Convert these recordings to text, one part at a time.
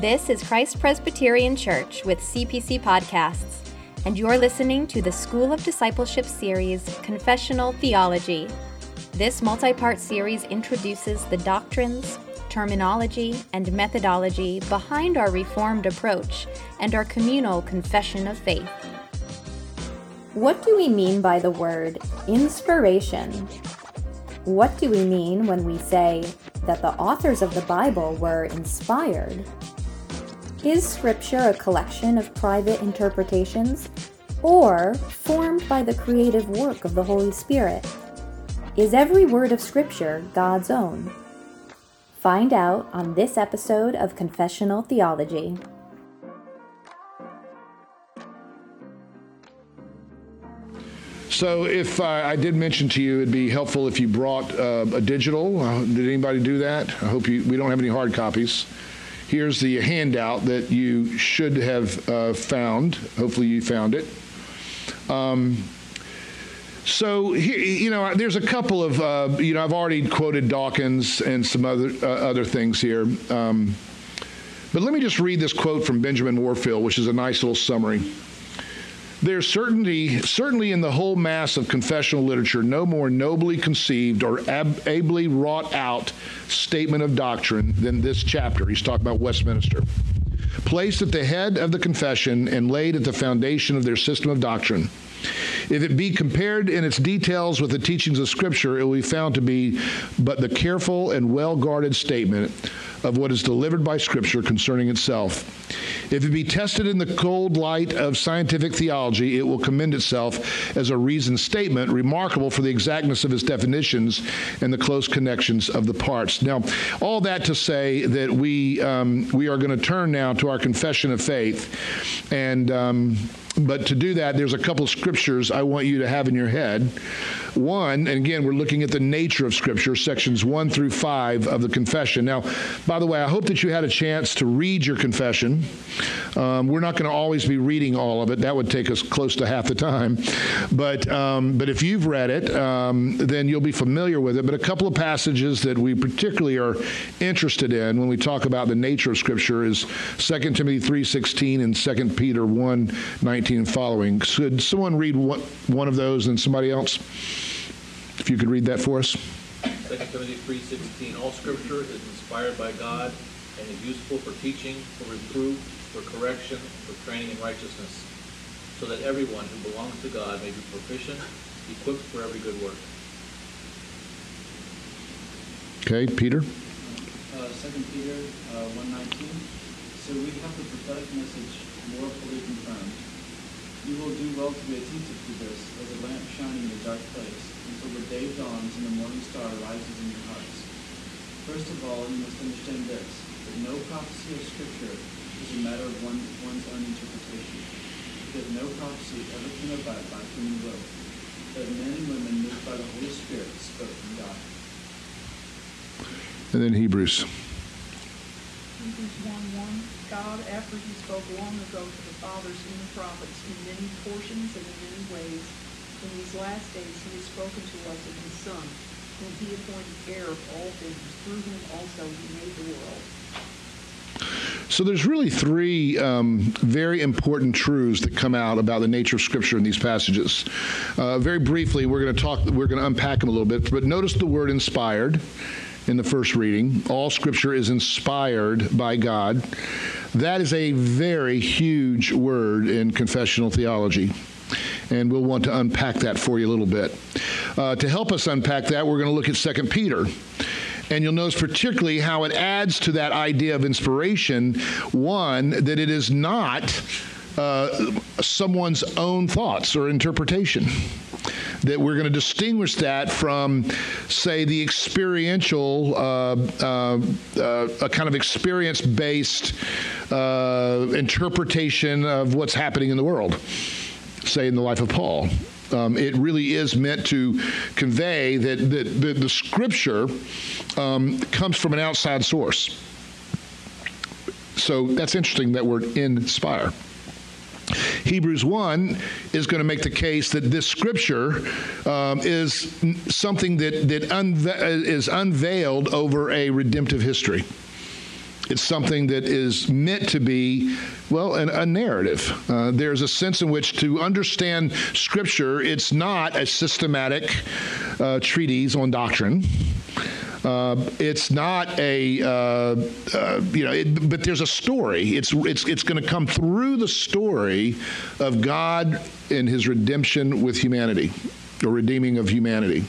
This is Christ Presbyterian Church with CPC Podcasts, and you're listening to the School of Discipleship series, Confessional Theology. This multi part series introduces the doctrines, terminology, and methodology behind our Reformed approach and our communal confession of faith. What do we mean by the word inspiration? What do we mean when we say that the authors of the Bible were inspired? Is Scripture a collection of private interpretations or formed by the creative work of the Holy Spirit? Is every word of Scripture God's own? Find out on this episode of Confessional Theology. So, if uh, I did mention to you, it'd be helpful if you brought uh, a digital. Uh, did anybody do that? I hope you. We don't have any hard copies. Here's the handout that you should have uh, found. Hopefully, you found it. Um, so you know, there's a couple of uh, you know I've already quoted Dawkins and some other uh, other things here, um, but let me just read this quote from Benjamin Warfield, which is a nice little summary. There's certainly, certainly in the whole mass of confessional literature, no more nobly conceived or ab- ably wrought out statement of doctrine than this chapter. He's talking about Westminster. Placed at the head of the confession and laid at the foundation of their system of doctrine. If it be compared in its details with the teachings of Scripture, it will be found to be but the careful and well guarded statement of what is delivered by Scripture concerning itself. If it be tested in the cold light of scientific theology, it will commend itself as a reasoned statement, remarkable for the exactness of its definitions and the close connections of the parts. Now, all that to say that we um, we are going to turn now to our confession of faith, and. Um, but to do that, there's a couple scriptures I want you to have in your head. One, and again, we're looking at the nature of Scripture, sections one through five of the confession. Now, by the way, I hope that you had a chance to read your confession. Um, we're not going to always be reading all of it. That would take us close to half the time. But, um, but if you've read it, um, then you'll be familiar with it. But a couple of passages that we particularly are interested in when we talk about the nature of Scripture is 2 Timothy 3.16 and 2 Peter 1.19 and following. Could someone read one, one of those and somebody else? If you could read that for us. 2 Timothy 3.16, All Scripture is inspired by God and is useful for teaching, for reproof, for correction, for training in righteousness, so that everyone who belongs to God may be proficient, equipped for every good work. Okay, Peter? Uh, 2 Peter uh, 1.19, So we have the prophetic message more fully confirmed. You will do well to be attentive to this as a lamp shining in a dark place until the day dawns and the morning star rises in your hearts. First of all, you must understand this, that no prophecy of Scripture is a matter of one, one's own interpretation, that no prophecy ever came about by human will, but men and women moved by the Holy Spirit spoke from God. And then Hebrews. Hebrews 1 1 God, after he spoke long ago to the fathers in the prophets in many portions and in many ways, in these last days he has spoken to us in his Son, whom he appointed heir of all things, through whom also he made the world. So there's really three um, very important truths that come out about the nature of Scripture in these passages. Uh, very briefly, we're going to talk. We're going to unpack them a little bit. But notice the word "inspired" in the first reading. All Scripture is inspired by God. That is a very huge word in confessional theology. And we'll want to unpack that for you a little bit. Uh, to help us unpack that, we're going to look at 2 Peter. And you'll notice particularly how it adds to that idea of inspiration one, that it is not uh, someone's own thoughts or interpretation. That we're going to distinguish that from, say, the experiential, uh, uh, uh a kind of experience based uh, interpretation of what's happening in the world, say, in the life of Paul. Um, it really is meant to convey that, that, that the scripture um, comes from an outside source. So that's interesting that word inspire. Hebrews 1 is going to make the case that this scripture um, is something that, that unve- is unveiled over a redemptive history. It's something that is meant to be, well, an, a narrative. Uh, there's a sense in which to understand Scripture, it's not a systematic uh, treatise on doctrine. Uh, it's not a, uh, uh, you know, it, but there's a story. It's, it's, it's going to come through the story of God and his redemption with humanity, or redeeming of humanity.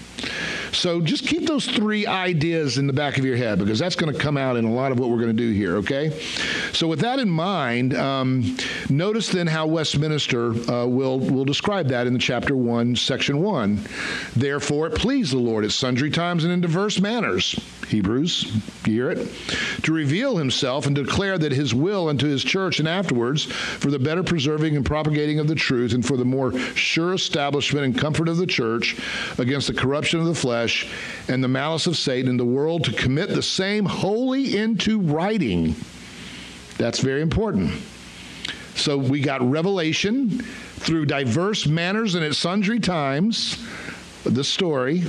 So just keep those three ideas in the back of your head because that's going to come out in a lot of what we're going to do here, okay? So with that in mind, um, notice then how Westminster uh, will, will describe that in the chapter 1, section 1. Therefore it pleased the Lord at sundry times and in diverse manners Hebrews, you hear it? To reveal himself and declare that his will unto his church and afterwards for the better preserving and propagating of the truth and for the more sure establishment and comfort of the church against the corruption of the flesh and the malice of Satan in the world to commit the same wholly into writing. That's very important. So we got revelation through diverse manners and at sundry times, the story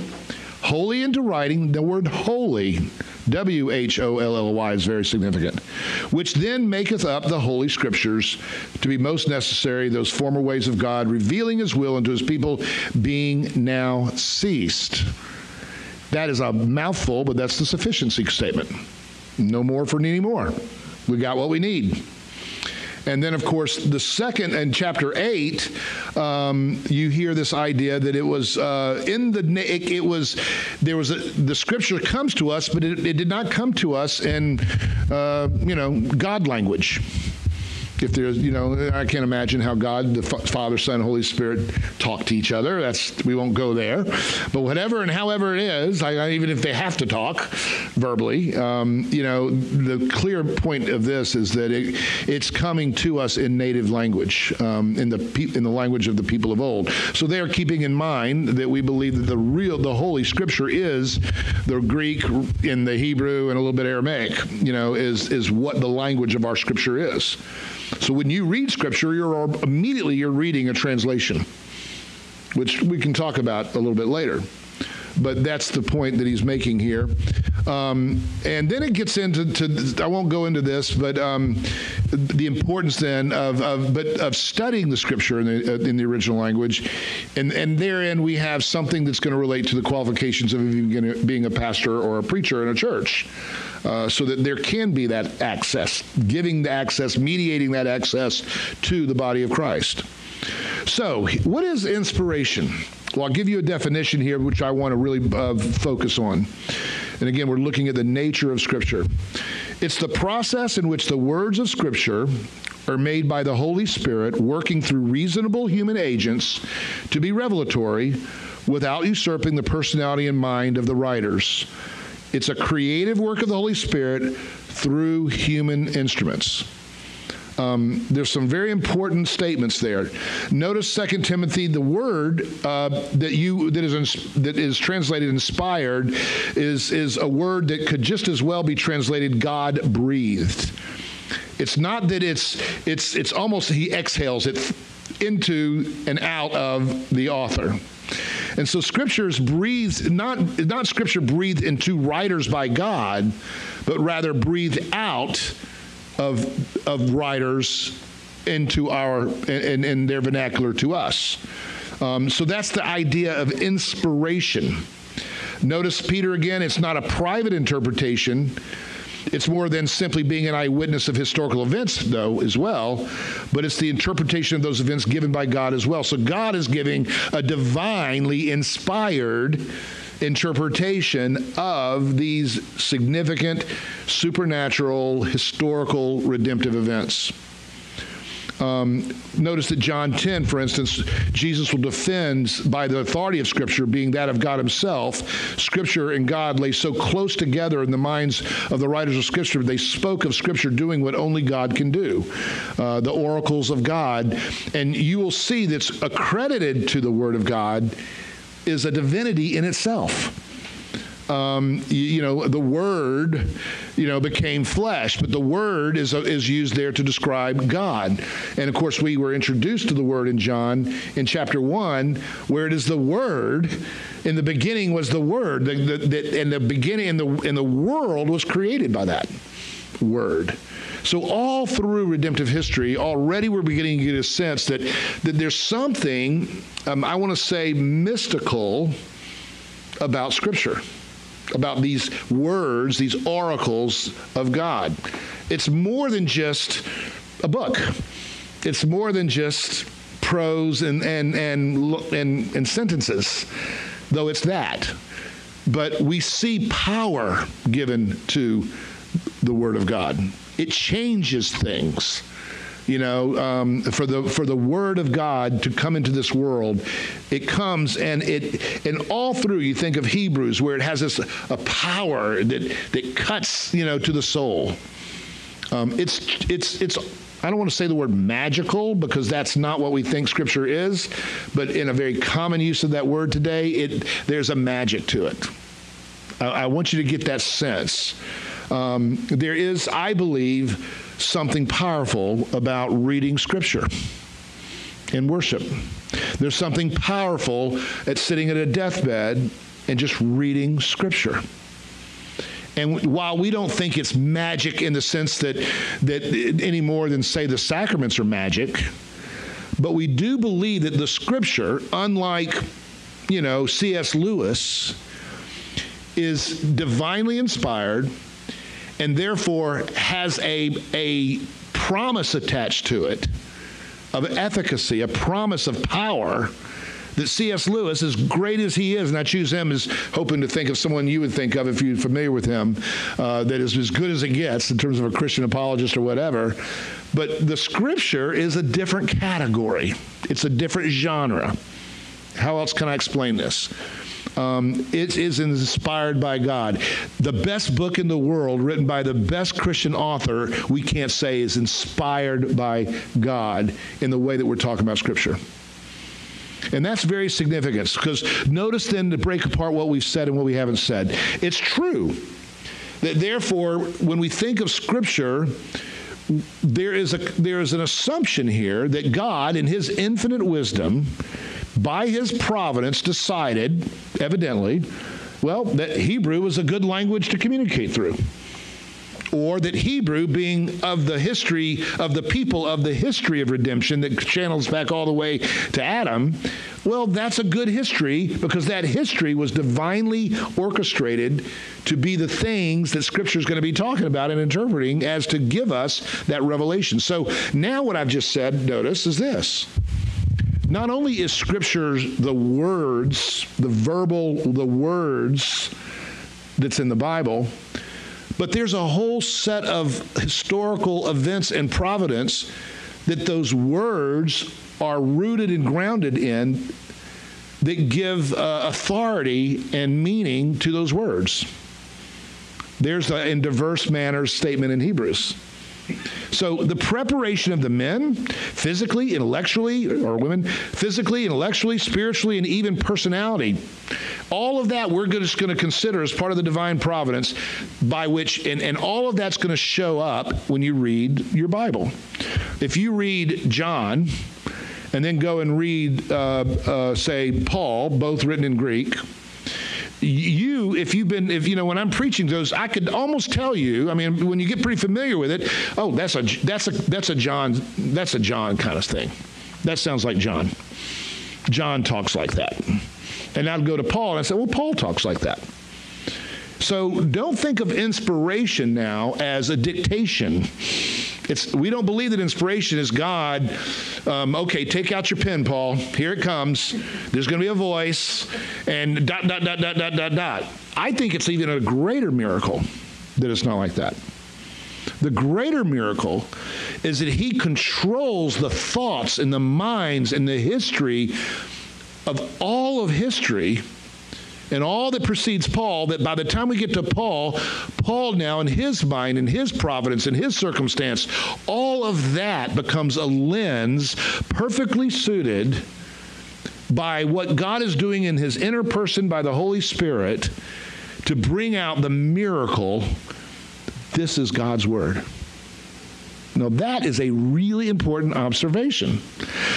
Wholly into writing, the word holy, W H O L L Y, is very significant, which then maketh up the Holy Scriptures to be most necessary, those former ways of God, revealing his will unto his people, being now ceased. That is a mouthful, but that's the sufficiency statement. No more for any more. We got what we need. And then, of course, the second in chapter eight, um, you hear this idea that it was uh, in the it, it, was there was a, the scripture comes to us, but it, it did not come to us in uh, you know God language if there's, you know, I can't imagine how God, the Father, Son, Holy Spirit talk to each other. That's we won't go there. But whatever and however it is, I, even if they have to talk verbally, um, you know, the clear point of this is that it, it's coming to us in native language, um, in the in the language of the people of old. So they are keeping in mind that we believe that the real, the Holy Scripture is the Greek in the Hebrew and a little bit Aramaic. You know, is is what the language of our Scripture is. So when you read Scripture, you're immediately you're reading a translation, which we can talk about a little bit later. But that's the point that he's making here. Um, and then it gets into, to, I won't go into this, but um, the importance then of, of, but of studying the scripture in the, uh, in the original language. And, and therein we have something that's going to relate to the qualifications of being a pastor or a preacher in a church. Uh, so that there can be that access, giving the access, mediating that access to the body of Christ. So, what is inspiration? Well, I'll give you a definition here, which I want to really uh, focus on. And again, we're looking at the nature of Scripture. It's the process in which the words of Scripture are made by the Holy Spirit working through reasonable human agents to be revelatory without usurping the personality and mind of the writers. It's a creative work of the Holy Spirit through human instruments. Um, there's some very important statements there. Notice 2 Timothy, the word uh, that you that is that is translated inspired is is a word that could just as well be translated God breathed. It's not that it's it's it's almost he exhales it into and out of the author. And so scriptures breathed, not, not scripture breathed into writers by God, but rather breathed out of, of writers into our, in, in their vernacular to us. Um, so that's the idea of inspiration. Notice Peter again, it's not a private interpretation it's more than simply being an eyewitness of historical events, though, as well, but it's the interpretation of those events given by God as well. So God is giving a divinely inspired interpretation of these significant supernatural historical redemptive events. Um, notice that John 10, for instance, Jesus will defend by the authority of Scripture being that of God Himself. Scripture and God lay so close together in the minds of the writers of Scripture. They spoke of Scripture doing what only God can do, uh, the oracles of God. And you will see that's accredited to the Word of God is a divinity in itself um, you, you, know, the Word, you know, became flesh, but the Word is, is used there to describe God. And of course, we were introduced to the Word in John in chapter 1, where it is the Word. In the beginning was the Word. The, the, the, in the beginning, in the, in the world was created by that. word. So all through redemptive history, already we're beginning to get a sense that, that there's something, um, I want to say, mystical about Scripture, about these words, these oracles of God. It's more than just a book. It's more than just prose and, and, and, and, and sentences, though it's that. But we see power given to the Word of God. It changes things. You know, um, for the for the Word of God to come into this world, it comes and it and all through you think of Hebrews where it has this a power that that cuts you know to the soul. Um, it's it's it's I don't want to say the word magical because that's not what we think Scripture is, but in a very common use of that word today, it there's a magic to it. I, I want you to get that sense. Um, there is, I believe, something powerful about reading Scripture in worship. There's something powerful at sitting at a deathbed and just reading Scripture. And while we don't think it's magic in the sense that, that any more than, say, the sacraments are magic, but we do believe that the Scripture, unlike, you know, C.S. Lewis, is divinely inspired and therefore has a, a promise attached to it of efficacy, a promise of power that C.S. Lewis, as great as he is, and I choose him as hoping to think of someone you would think of if you're familiar with him, uh, that is as good as it gets in terms of a Christian apologist or whatever. But the scripture is a different category, it's a different genre. How else can I explain this? Um, it is inspired by God. The best book in the world, written by the best Christian author, we can't say is inspired by God in the way that we're talking about Scripture. And that's very significant because notice then to break apart what we've said and what we haven't said. It's true that therefore, when we think of Scripture, there is, a, there is an assumption here that God, in His infinite wisdom, by his providence, decided, evidently, well, that Hebrew was a good language to communicate through. Or that Hebrew, being of the history of the people of the history of redemption that channels back all the way to Adam, well, that's a good history because that history was divinely orchestrated to be the things that Scripture is going to be talking about and interpreting as to give us that revelation. So now, what I've just said, notice, is this not only is scripture the words, the verbal, the words that's in the Bible, but there's a whole set of historical events and providence that those words are rooted and grounded in that give uh, authority and meaning to those words. There's a in diverse manners statement in Hebrews. So the preparation of the men, physically, intellectually, or women, physically, intellectually, spiritually, and even personality, all of that we're just going to consider as part of the divine providence by which, and, and all of that's going to show up when you read your Bible. If you read John, and then go and read, uh, uh, say, Paul, both written in Greek, you, if you've been, if you know, when I'm preaching those, I could almost tell you. I mean, when you get pretty familiar with it, oh, that's a that's a that's a John that's a John kind of thing. That sounds like John. John talks like that, and I'd go to Paul and I say, well, Paul talks like that. So don't think of inspiration now as a dictation. It's, we don't believe that inspiration is God. Um, okay, take out your pen, Paul. Here it comes. There's going to be a voice, and dot, dot, dot, dot, dot, dot, dot. I think it's even a greater miracle that it's not like that. The greater miracle is that he controls the thoughts and the minds and the history of all of history and all that precedes Paul, that by the time we get to Paul, Paul now in his mind, in his providence, in his circumstance, all of that becomes a lens perfectly suited by what God is doing in his inner person by the Holy Spirit to bring out the miracle. This is God's word. Now, that is a really important observation.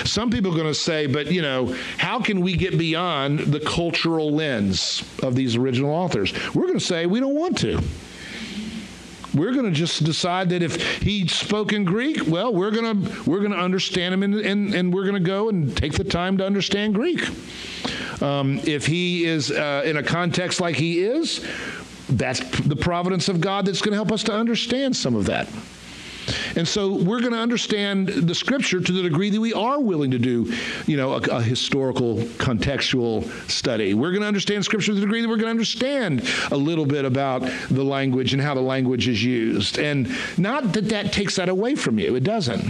Some people are going to say, but you know, how can we get beyond the cultural lens of these original authors? We're going to say we don't want to. We're going to just decide that if he spoke in Greek, well, we're going to we're going to understand him, and, and, and we're going to go and take the time to understand Greek. Um, if he is uh, in a context like he is, that's the providence of God that's going to help us to understand some of that. And so we're going to understand the scripture to the degree that we are willing to do, you know, a, a historical contextual study. We're going to understand scripture to the degree that we're going to understand a little bit about the language and how the language is used. And not that that takes that away from you, it doesn't.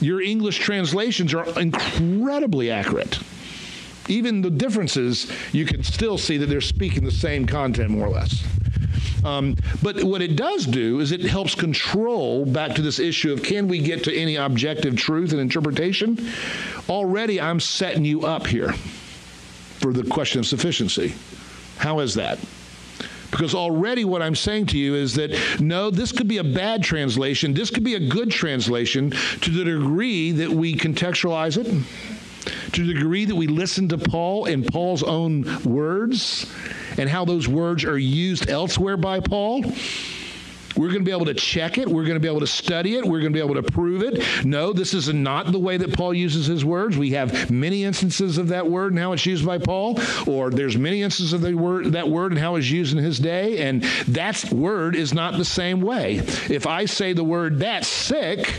Your English translations are incredibly accurate. Even the differences, you can still see that they're speaking the same content more or less. Um, but what it does do is it helps control back to this issue of can we get to any objective truth and interpretation? Already, I'm setting you up here for the question of sufficiency. How is that? Because already what I'm saying to you is that no, this could be a bad translation. This could be a good translation to the degree that we contextualize it, to the degree that we listen to Paul in Paul's own words and how those words are used elsewhere by Paul. We're going to be able to check it. We're going to be able to study it. We're going to be able to prove it. No, this is not the way that Paul uses his words. We have many instances of that word and how it's used by Paul, or there's many instances of the word, that word and how it's used in his day, and that word is not the same way. If I say the word that's sick,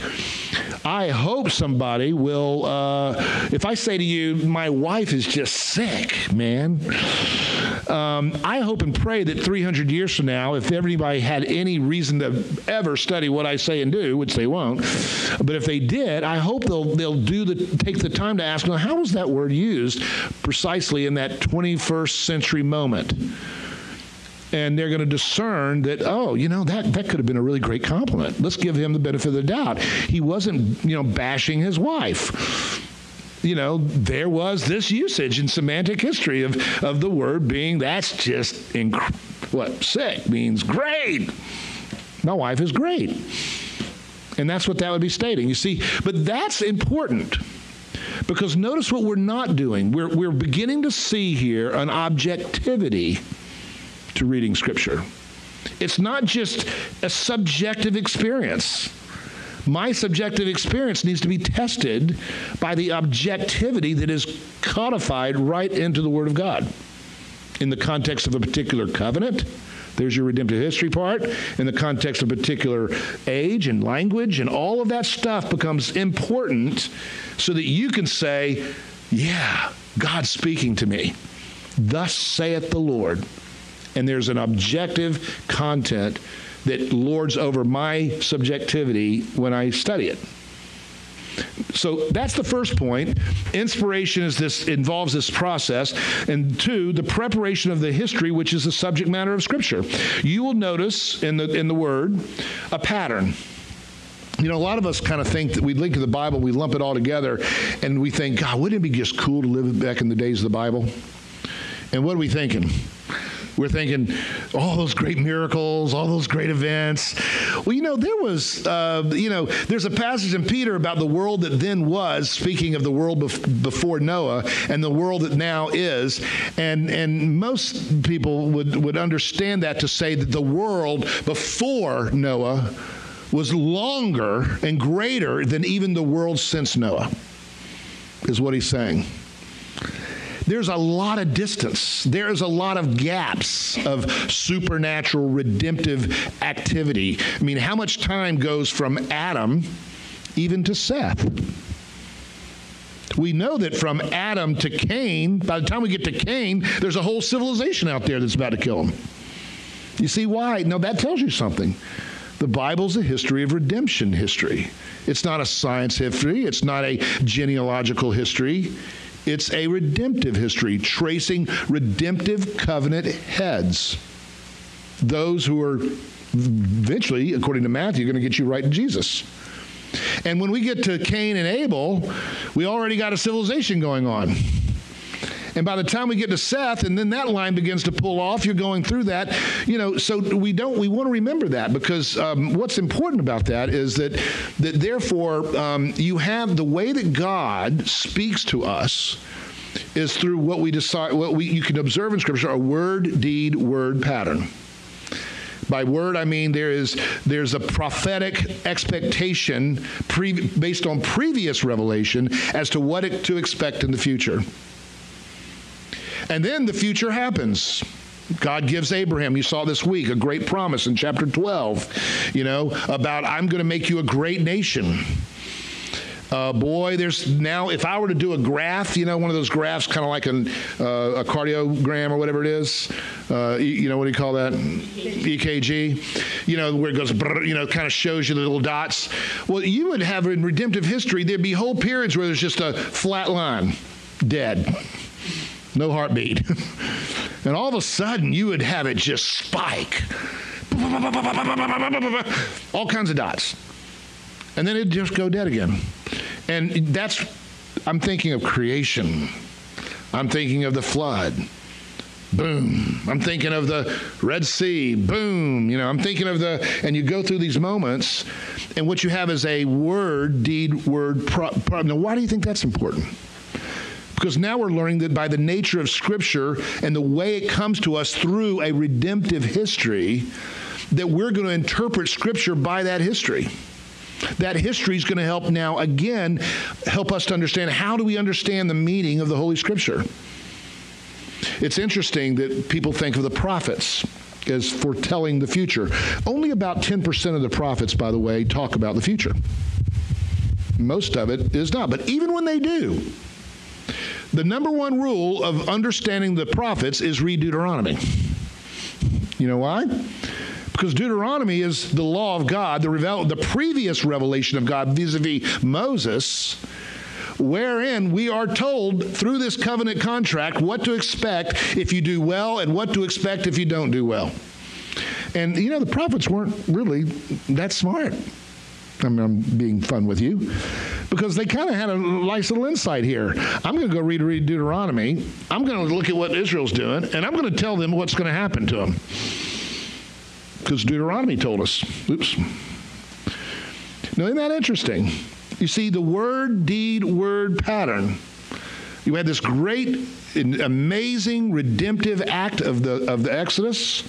I hope somebody will, uh, if I say to you, my wife is just sick, man, um, I hope and pray that 300 years from now, if everybody had any reason to ever study what I say and do, which they won't, but if they did, I hope they'll, they'll do the, take the time to ask, well, how was that word used precisely in that 21st century moment? and they're going to discern that oh you know that that could have been a really great compliment let's give him the benefit of the doubt he wasn't you know bashing his wife you know, there was this usage in semantic history of, of the word being that's just inc- what sick means great. My wife is great. And that's what that would be stating. You see, but that's important because notice what we're not doing. We're, we're beginning to see here an objectivity to reading Scripture. It's not just a subjective experience. My subjective experience needs to be tested by the objectivity that is codified right into the Word of God. In the context of a particular covenant, there's your redemptive history part. In the context of particular age and language, and all of that stuff becomes important so that you can say, Yeah, God's speaking to me. Thus saith the Lord and there's an objective content that lords over my subjectivity when I study it. So that's the first point. Inspiration is this involves this process, and two, the preparation of the history, which is the subject matter of Scripture. You will notice in the in the Word a pattern. You know, a lot of us kind of think that we link to the Bible, we lump it all together, and we think, God, wouldn't it be just cool to live back in the days of the Bible? And what are we thinking? We're thinking all those great miracles, all those great events. Well, you know, there was, uh, you know, there's a passage in Peter about the world that then was, speaking of the world bef- before Noah and the world that now is. And, and most people would, would understand that to say that the world before Noah was longer and greater than even the world since Noah, is what he's saying there's a lot of distance. There's a lot of gaps of supernatural redemptive activity. I mean, how much time goes from Adam even to Seth? We know that from Adam to Cain, by the time we get to Cain, there's a whole civilization out there that's about to kill him. You see why? No, that tells you something. The Bible's a history of redemption history. It's not a science history, it's not a genealogical history. It's a redemptive history, tracing redemptive covenant heads. Those who are eventually, according to Matthew, going to get you right to Jesus. And when we get to Cain and Abel, we already got a civilization going on. And by the time we get to Seth, and then that line begins to pull off, you're going through that. You know, so we don't. We want to remember that because um, what's important about that is that that therefore um, you have the way that God speaks to us is through what we decide. What we you can observe in Scripture a word, deed, word pattern. By word, I mean there is there's a prophetic expectation pre, based on previous revelation as to what it, to expect in the future. And then the future happens. God gives Abraham, you saw this week, a great promise in chapter 12, you know, about I'm going to make you a great nation. Uh, boy, there's now, if I were to do a graph, you know, one of those graphs, kind of like an, uh, a cardiogram or whatever it is, uh, you know, what do you call that? EKG. You know, where it goes, you know, kind of shows you the little dots. Well, you would have in redemptive history, there'd be whole periods where there's just a flat line, dead, no heartbeat. and all of a sudden, you would have it just spike. All kinds of dots. And then it'd just go dead again. And that's, I'm thinking of creation. I'm thinking of the flood. Boom. I'm thinking of the Red Sea. Boom. You know, I'm thinking of the, and you go through these moments, and what you have is a word, deed, word, pro, pro. Now, why do you think that's important? Because now we're learning that by the nature of Scripture and the way it comes to us through a redemptive history, that we're going to interpret Scripture by that history. That history is going to help now again help us to understand how do we understand the meaning of the Holy Scripture. It's interesting that people think of the prophets as foretelling the future. Only about 10% of the prophets, by the way, talk about the future. Most of it is not. But even when they do, the number one rule of understanding the prophets is read Deuteronomy. You know why? because Deuteronomy is the law of God, the, revel- the previous revelation of God vis a vis Moses, wherein we are told through this covenant contract what to expect if you do well and what to expect if you don't do well. And you know, the prophets weren't really that smart. I mean, I'm being fun with you because they kind of had a nice little insight here. I'm going to go read, read Deuteronomy. I'm going to look at what Israel's doing, and I'm going to tell them what's going to happen to them because Deuteronomy told us. Oops. Now, isn't that interesting? You see, the word, deed, word pattern. You had this great, amazing, redemptive act of the, of the Exodus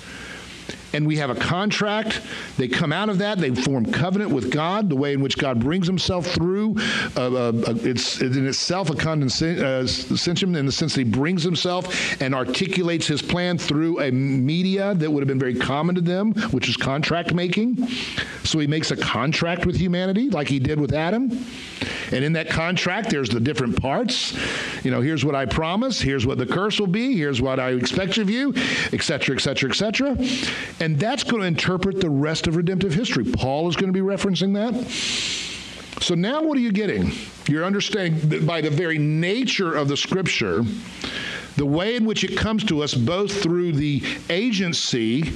and we have a contract. They come out of that. They form covenant with God, the way in which God brings himself through. Uh, uh, uh it's in itself a condescension in the sense that he brings himself and articulates his plan through a media that would have been very common to them, which is contract making. So he makes a contract with humanity like he did with Adam. And in that contract, there's the different parts. You know, here's what I promise, here's what the curse will be, here's what I expect of you, etc., etc., etc. And that's going to interpret the rest of redemptive history. Paul is going to be referencing that. So now what are you getting? You're understanding that by the very nature of the scripture, the way in which it comes to us, both through the agency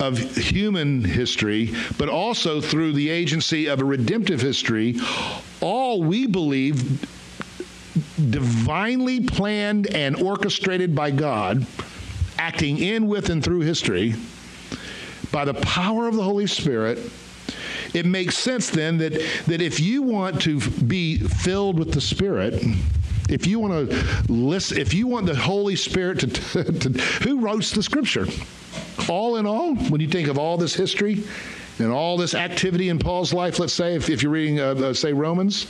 of human history, but also through the agency of a redemptive history, all we believe divinely planned and orchestrated by God, acting in, with, and through history, by the power of the Holy Spirit, it makes sense then that, that if you want to be filled with the Spirit, if you want to listen, if you want the Holy Spirit to, to, who wrote the Scripture? All in all, when you think of all this history and all this activity in Paul's life, let's say, if, if you're reading, uh, uh, say, Romans,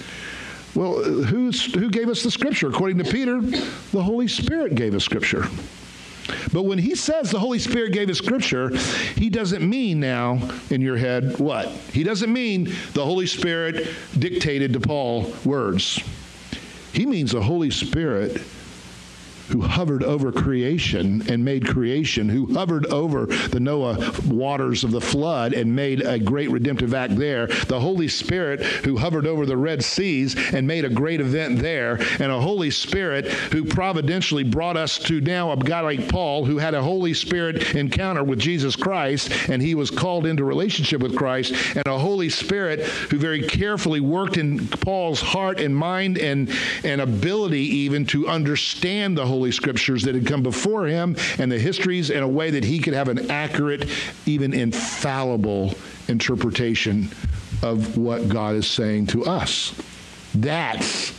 well, who's, who gave us the Scripture? According to Peter, the Holy Spirit gave us Scripture. But when he says the Holy Spirit gave us Scripture, he doesn't mean now in your head what? He doesn't mean the Holy Spirit dictated to Paul words. He means the Holy Spirit who hovered over creation and made creation, who hovered over the Noah waters of the flood and made a great redemptive act there, the Holy Spirit who hovered over the Red Seas and made a great event there, and a Holy Spirit who providentially brought us to now a guy like Paul who had a Holy Spirit encounter with Jesus Christ and he was called into relationship with Christ, and a Holy Spirit who very carefully worked in Paul's heart and mind and, and ability even to understand the Holy Holy Scriptures that had come before him and the histories in a way that he could have an accurate, even infallible interpretation of what God is saying to us. That's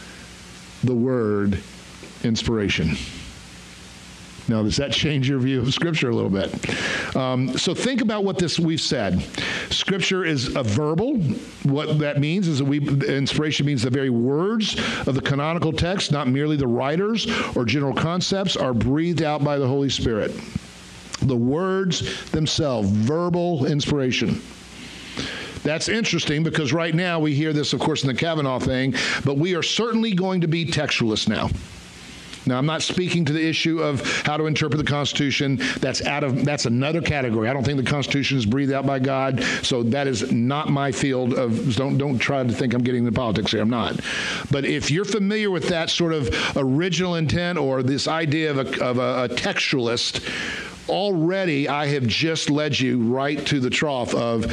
the word inspiration. Now, does that change your view of Scripture a little bit? Um, so think about what this we've said. Scripture is a verbal. What that means is that we inspiration means the very words of the canonical text, not merely the writers or general concepts, are breathed out by the Holy Spirit. The words themselves, verbal inspiration. That's interesting because right now we hear this, of course, in the Kavanaugh thing, but we are certainly going to be textualists now. Now, I'm not speaking to the issue of how to interpret the Constitution. That's out of that's another category. I don't think the Constitution is breathed out by God, so that is not my field of. Don't don't try to think I'm getting into politics here. I'm not. But if you're familiar with that sort of original intent or this idea of a, of a, a textualist, already I have just led you right to the trough of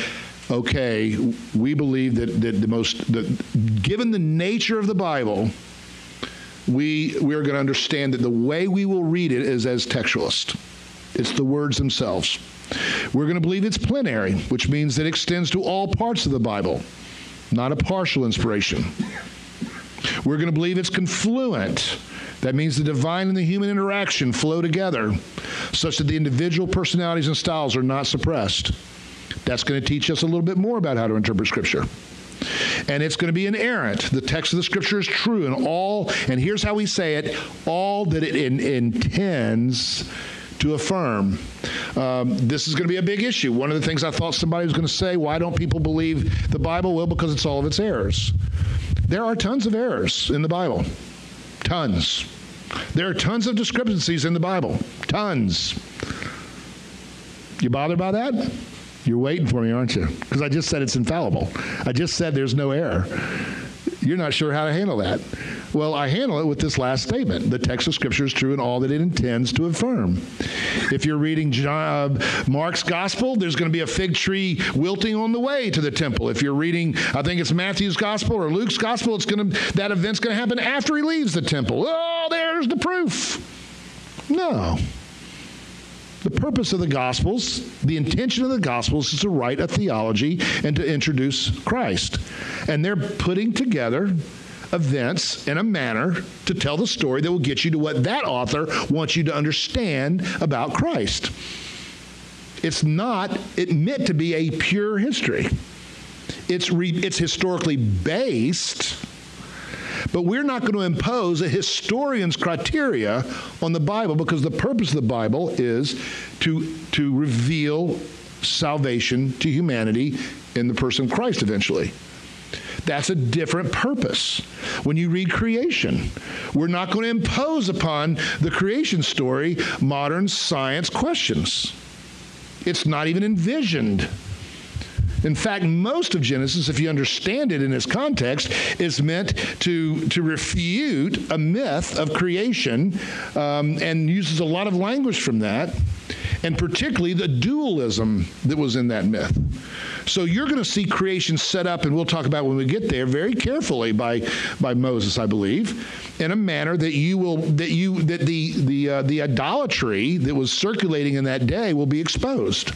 okay, we believe that, that the most, that given the nature of the Bible, we, we are going to understand that the way we will read it is as textualist. It's the words themselves. We're going to believe it's plenary, which means that it extends to all parts of the Bible, not a partial inspiration. We're going to believe it's confluent. That means the divine and the human interaction flow together such that the individual personalities and styles are not suppressed. That's going to teach us a little bit more about how to interpret Scripture. And it's going to be inerrant. The text of the Scripture is true and all, and here's how we say it all that it in, intends to affirm. Um, this is going to be a big issue. One of the things I thought somebody was going to say, why don't people believe the Bible? Well, because it's all of its errors. There are tons of errors in the Bible. Tons. There are tons of discrepancies in the Bible. Tons. You bothered by that? You're waiting for me, aren't you? Because I just said it's infallible. I just said there's no error. You're not sure how to handle that. Well, I handle it with this last statement. The text of Scripture is true in all that it intends to affirm. If you're reading John, uh, Mark's Gospel, there's going to be a fig tree wilting on the way to the temple. If you're reading, I think it's Matthew's Gospel or Luke's Gospel, it's going to that event's going to happen after he leaves the temple. Oh, there's the proof. No. The purpose of the Gospels, the intention of the Gospels is to write a theology and to introduce Christ. And they're putting together events in a manner to tell the story that will get you to what that author wants you to understand about Christ. It's not it meant to be a pure history. It's re, it's historically based but we're not going to impose a historian's criteria on the Bible because the purpose of the Bible is to, to reveal salvation to humanity in the person of Christ eventually. That's a different purpose. When you read creation, we're not going to impose upon the creation story modern science questions. It's not even envisioned in fact, most of Genesis, if you understand it in its context, is meant to, to refute a myth of creation um, and uses a lot of language from that, and particularly the dualism that was in that myth. So you're going to see creation set up, and we'll talk about when we get there very carefully by by Moses, I believe, in a manner that you will that you that the the uh, the idolatry that was circulating in that day will be exposed.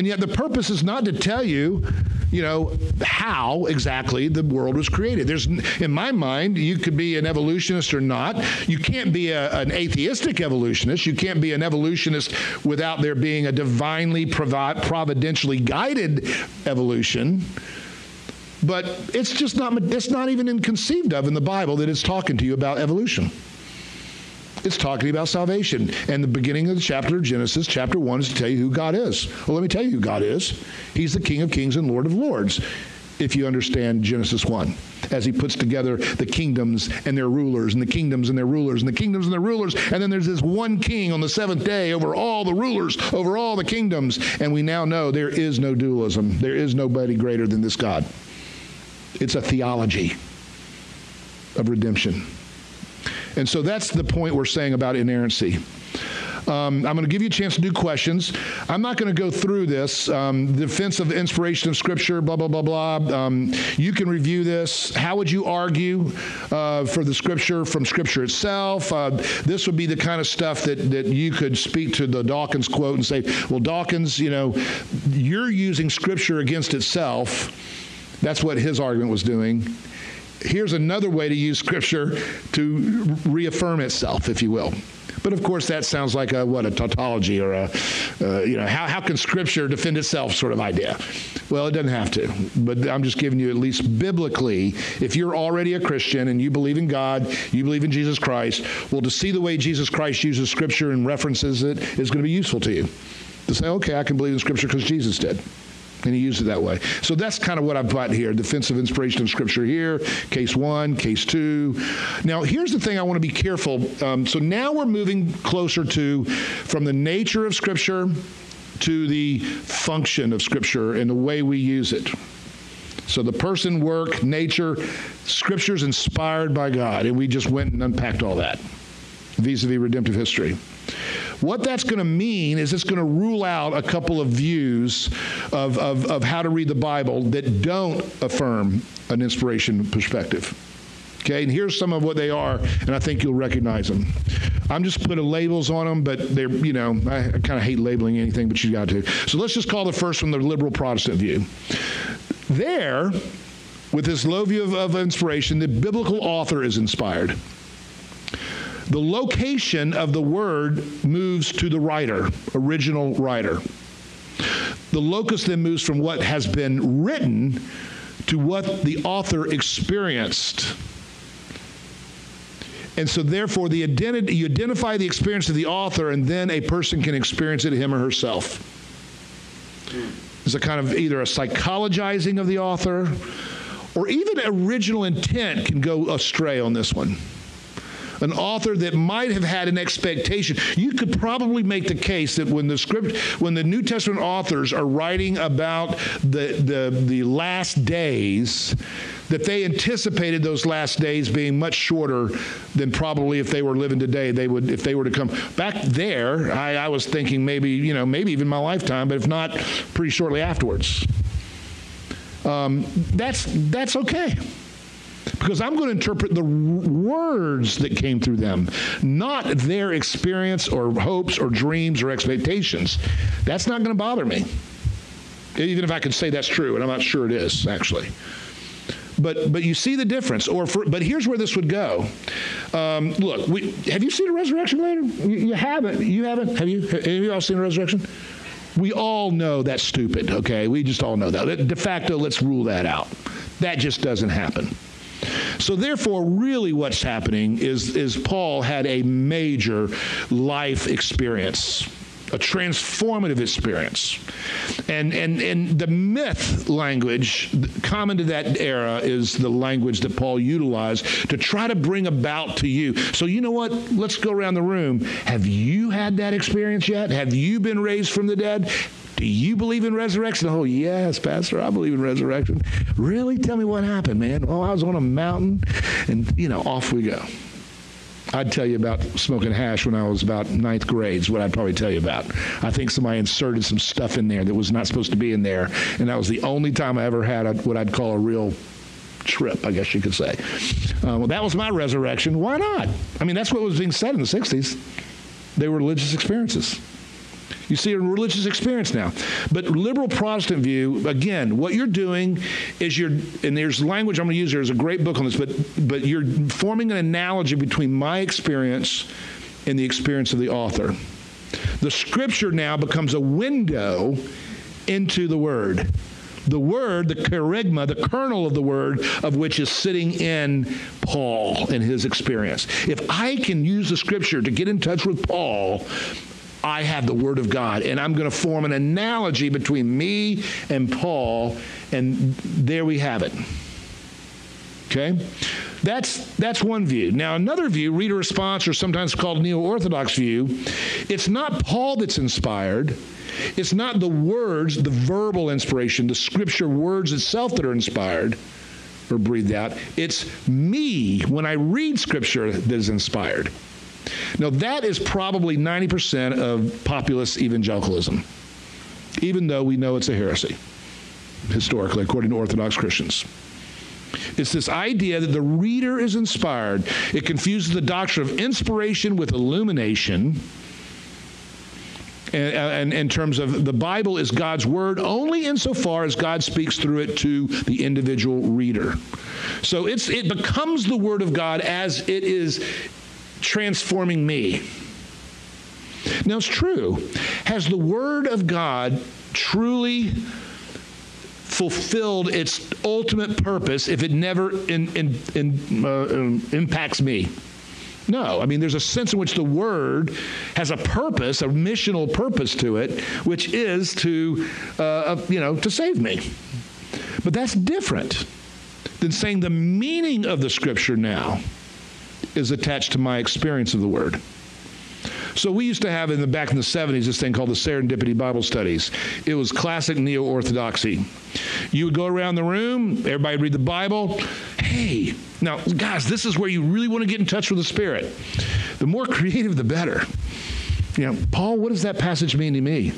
And yet the purpose is not to tell you, you know, how exactly the world was created. There's, in my mind, you could be an evolutionist or not. You can't be a, an atheistic evolutionist. You can't be an evolutionist without there being a divinely provi- providentially guided evolution. But it's just not, it's not even conceived of in the Bible that it's talking to you about evolution. It's talking about salvation. And the beginning of the chapter of Genesis, chapter 1, is to tell you who God is. Well, let me tell you who God is. He's the King of kings and Lord of lords, if you understand Genesis 1, as he puts together the kingdoms and their rulers, and the kingdoms and their rulers, and the kingdoms and their rulers. And then there's this one king on the seventh day over all the rulers, over all the kingdoms. And we now know there is no dualism, there is nobody greater than this God. It's a theology of redemption. And so that's the point we're saying about inerrancy. Um, I'm going to give you a chance to do questions. I'm not going to go through this. Um, defense of inspiration of Scripture, blah, blah, blah, blah. Um, you can review this. How would you argue uh, for the Scripture from Scripture itself? Uh, this would be the kind of stuff that, that you could speak to the Dawkins quote and say, well, Dawkins, you know, you're using Scripture against itself. That's what his argument was doing here's another way to use Scripture to reaffirm itself, if you will. But of course, that sounds like a what a tautology or a uh, you know how how can Scripture defend itself sort of idea. Well, it doesn't have to. But I'm just giving you at least biblically, if you're already a Christian and you believe in God, you believe in Jesus Christ. Well, to see the way Jesus Christ uses Scripture and references it is going to be useful to you. To say, okay, I can believe in Scripture because Jesus did. And he used it that way. So that's kind of what I've got here defensive inspiration of Scripture here, case one, case two. Now, here's the thing I want to be careful. Um, so now we're moving closer to from the nature of Scripture to the function of Scripture and the way we use it. So the person, work, nature, Scripture's inspired by God. And we just went and unpacked all that vis a vis redemptive history. What that's going to mean is it's going to rule out a couple of views of, of, of how to read the Bible that don't affirm an inspiration perspective. Okay, and here's some of what they are, and I think you'll recognize them. I'm just putting labels on them, but they're, you know, I, I kind of hate labeling anything, but you got to. So let's just call the first one the liberal Protestant view. There, with this low view of, of inspiration, the biblical author is inspired the location of the word moves to the writer, original writer. The locus then moves from what has been written to what the author experienced. And so, therefore, the identity, you identify the experience of the author, and then a person can experience it him or herself. It's a kind of either a psychologizing of the author, or even original intent can go astray on this one an author that might have had an expectation. You could probably make the case that when the script, when the New Testament authors are writing about the, the, the last days, that they anticipated those last days being much shorter than probably if they were living today. They would, if they were to come back there. I, I was thinking maybe, you know, maybe even my lifetime, but if not, pretty shortly afterwards. Um, that's that's okay because I'm going to interpret the words that came through them, not their experience or hopes or dreams or expectations. That's not going to bother me. Even if I can say that's true, and I'm not sure it is, actually. But, but you see the difference. Or for, but here's where this would go. Um, look, we, have you seen a resurrection later? You, you haven't. You haven't. Have you? Have you all seen a resurrection? We all know that's stupid. Okay, we just all know that. De facto, let's rule that out. That just doesn't happen. So therefore, really what's happening is, is Paul had a major life experience a transformative experience. And, and, and the myth language common to that era is the language that Paul utilized to try to bring about to you. So, you know what? Let's go around the room. Have you had that experience yet? Have you been raised from the dead? Do you believe in resurrection? Oh, yes, Pastor, I believe in resurrection. Really? Tell me what happened, man. Oh, I was on a mountain, and, you know, off we go. I'd tell you about smoking hash when I was about ninth grade, is what I'd probably tell you about. I think somebody inserted some stuff in there that was not supposed to be in there, and that was the only time I ever had a, what I'd call a real trip, I guess you could say. Uh, well, that was my resurrection. Why not? I mean, that's what was being said in the 60s. They were religious experiences. You see a religious experience now. But liberal Protestant view, again, what you're doing is you're, and there's language I'm going to use here. There's a great book on this, but, but you're forming an analogy between my experience and the experience of the author. The scripture now becomes a window into the word. The word, the kerygma, the kernel of the word, of which is sitting in Paul and his experience. If I can use the scripture to get in touch with Paul, I have the Word of God. And I'm going to form an analogy between me and Paul, and there we have it. Okay? That's, that's one view. Now, another view, reader response, or sometimes called neo Orthodox view, it's not Paul that's inspired. It's not the words, the verbal inspiration, the scripture words itself that are inspired or breathed out. It's me when I read scripture that is inspired. Now, that is probably 90% of populist evangelicalism, even though we know it's a heresy, historically, according to Orthodox Christians. It's this idea that the reader is inspired. It confuses the doctrine of inspiration with illumination. And, uh, in terms of the Bible is God's word only insofar as God speaks through it to the individual reader. So it's it becomes the word of God as it is transforming me. Now, it's true. Has the Word of God truly fulfilled its ultimate purpose if it never in, in, in, uh, um, impacts me? No, I mean, there's a sense in which the word has a purpose, a missional purpose to it, which is to, uh, uh, you know, to save me. But that's different than saying the meaning of the scripture now is attached to my experience of the word. So we used to have in the back in the 70s this thing called the Serendipity Bible Studies. It was classic neo-orthodoxy. You would go around the room, everybody read the Bible. Hey, now guys, this is where you really want to get in touch with the Spirit. The more creative, the better. You know, Paul, what does that passage mean to me?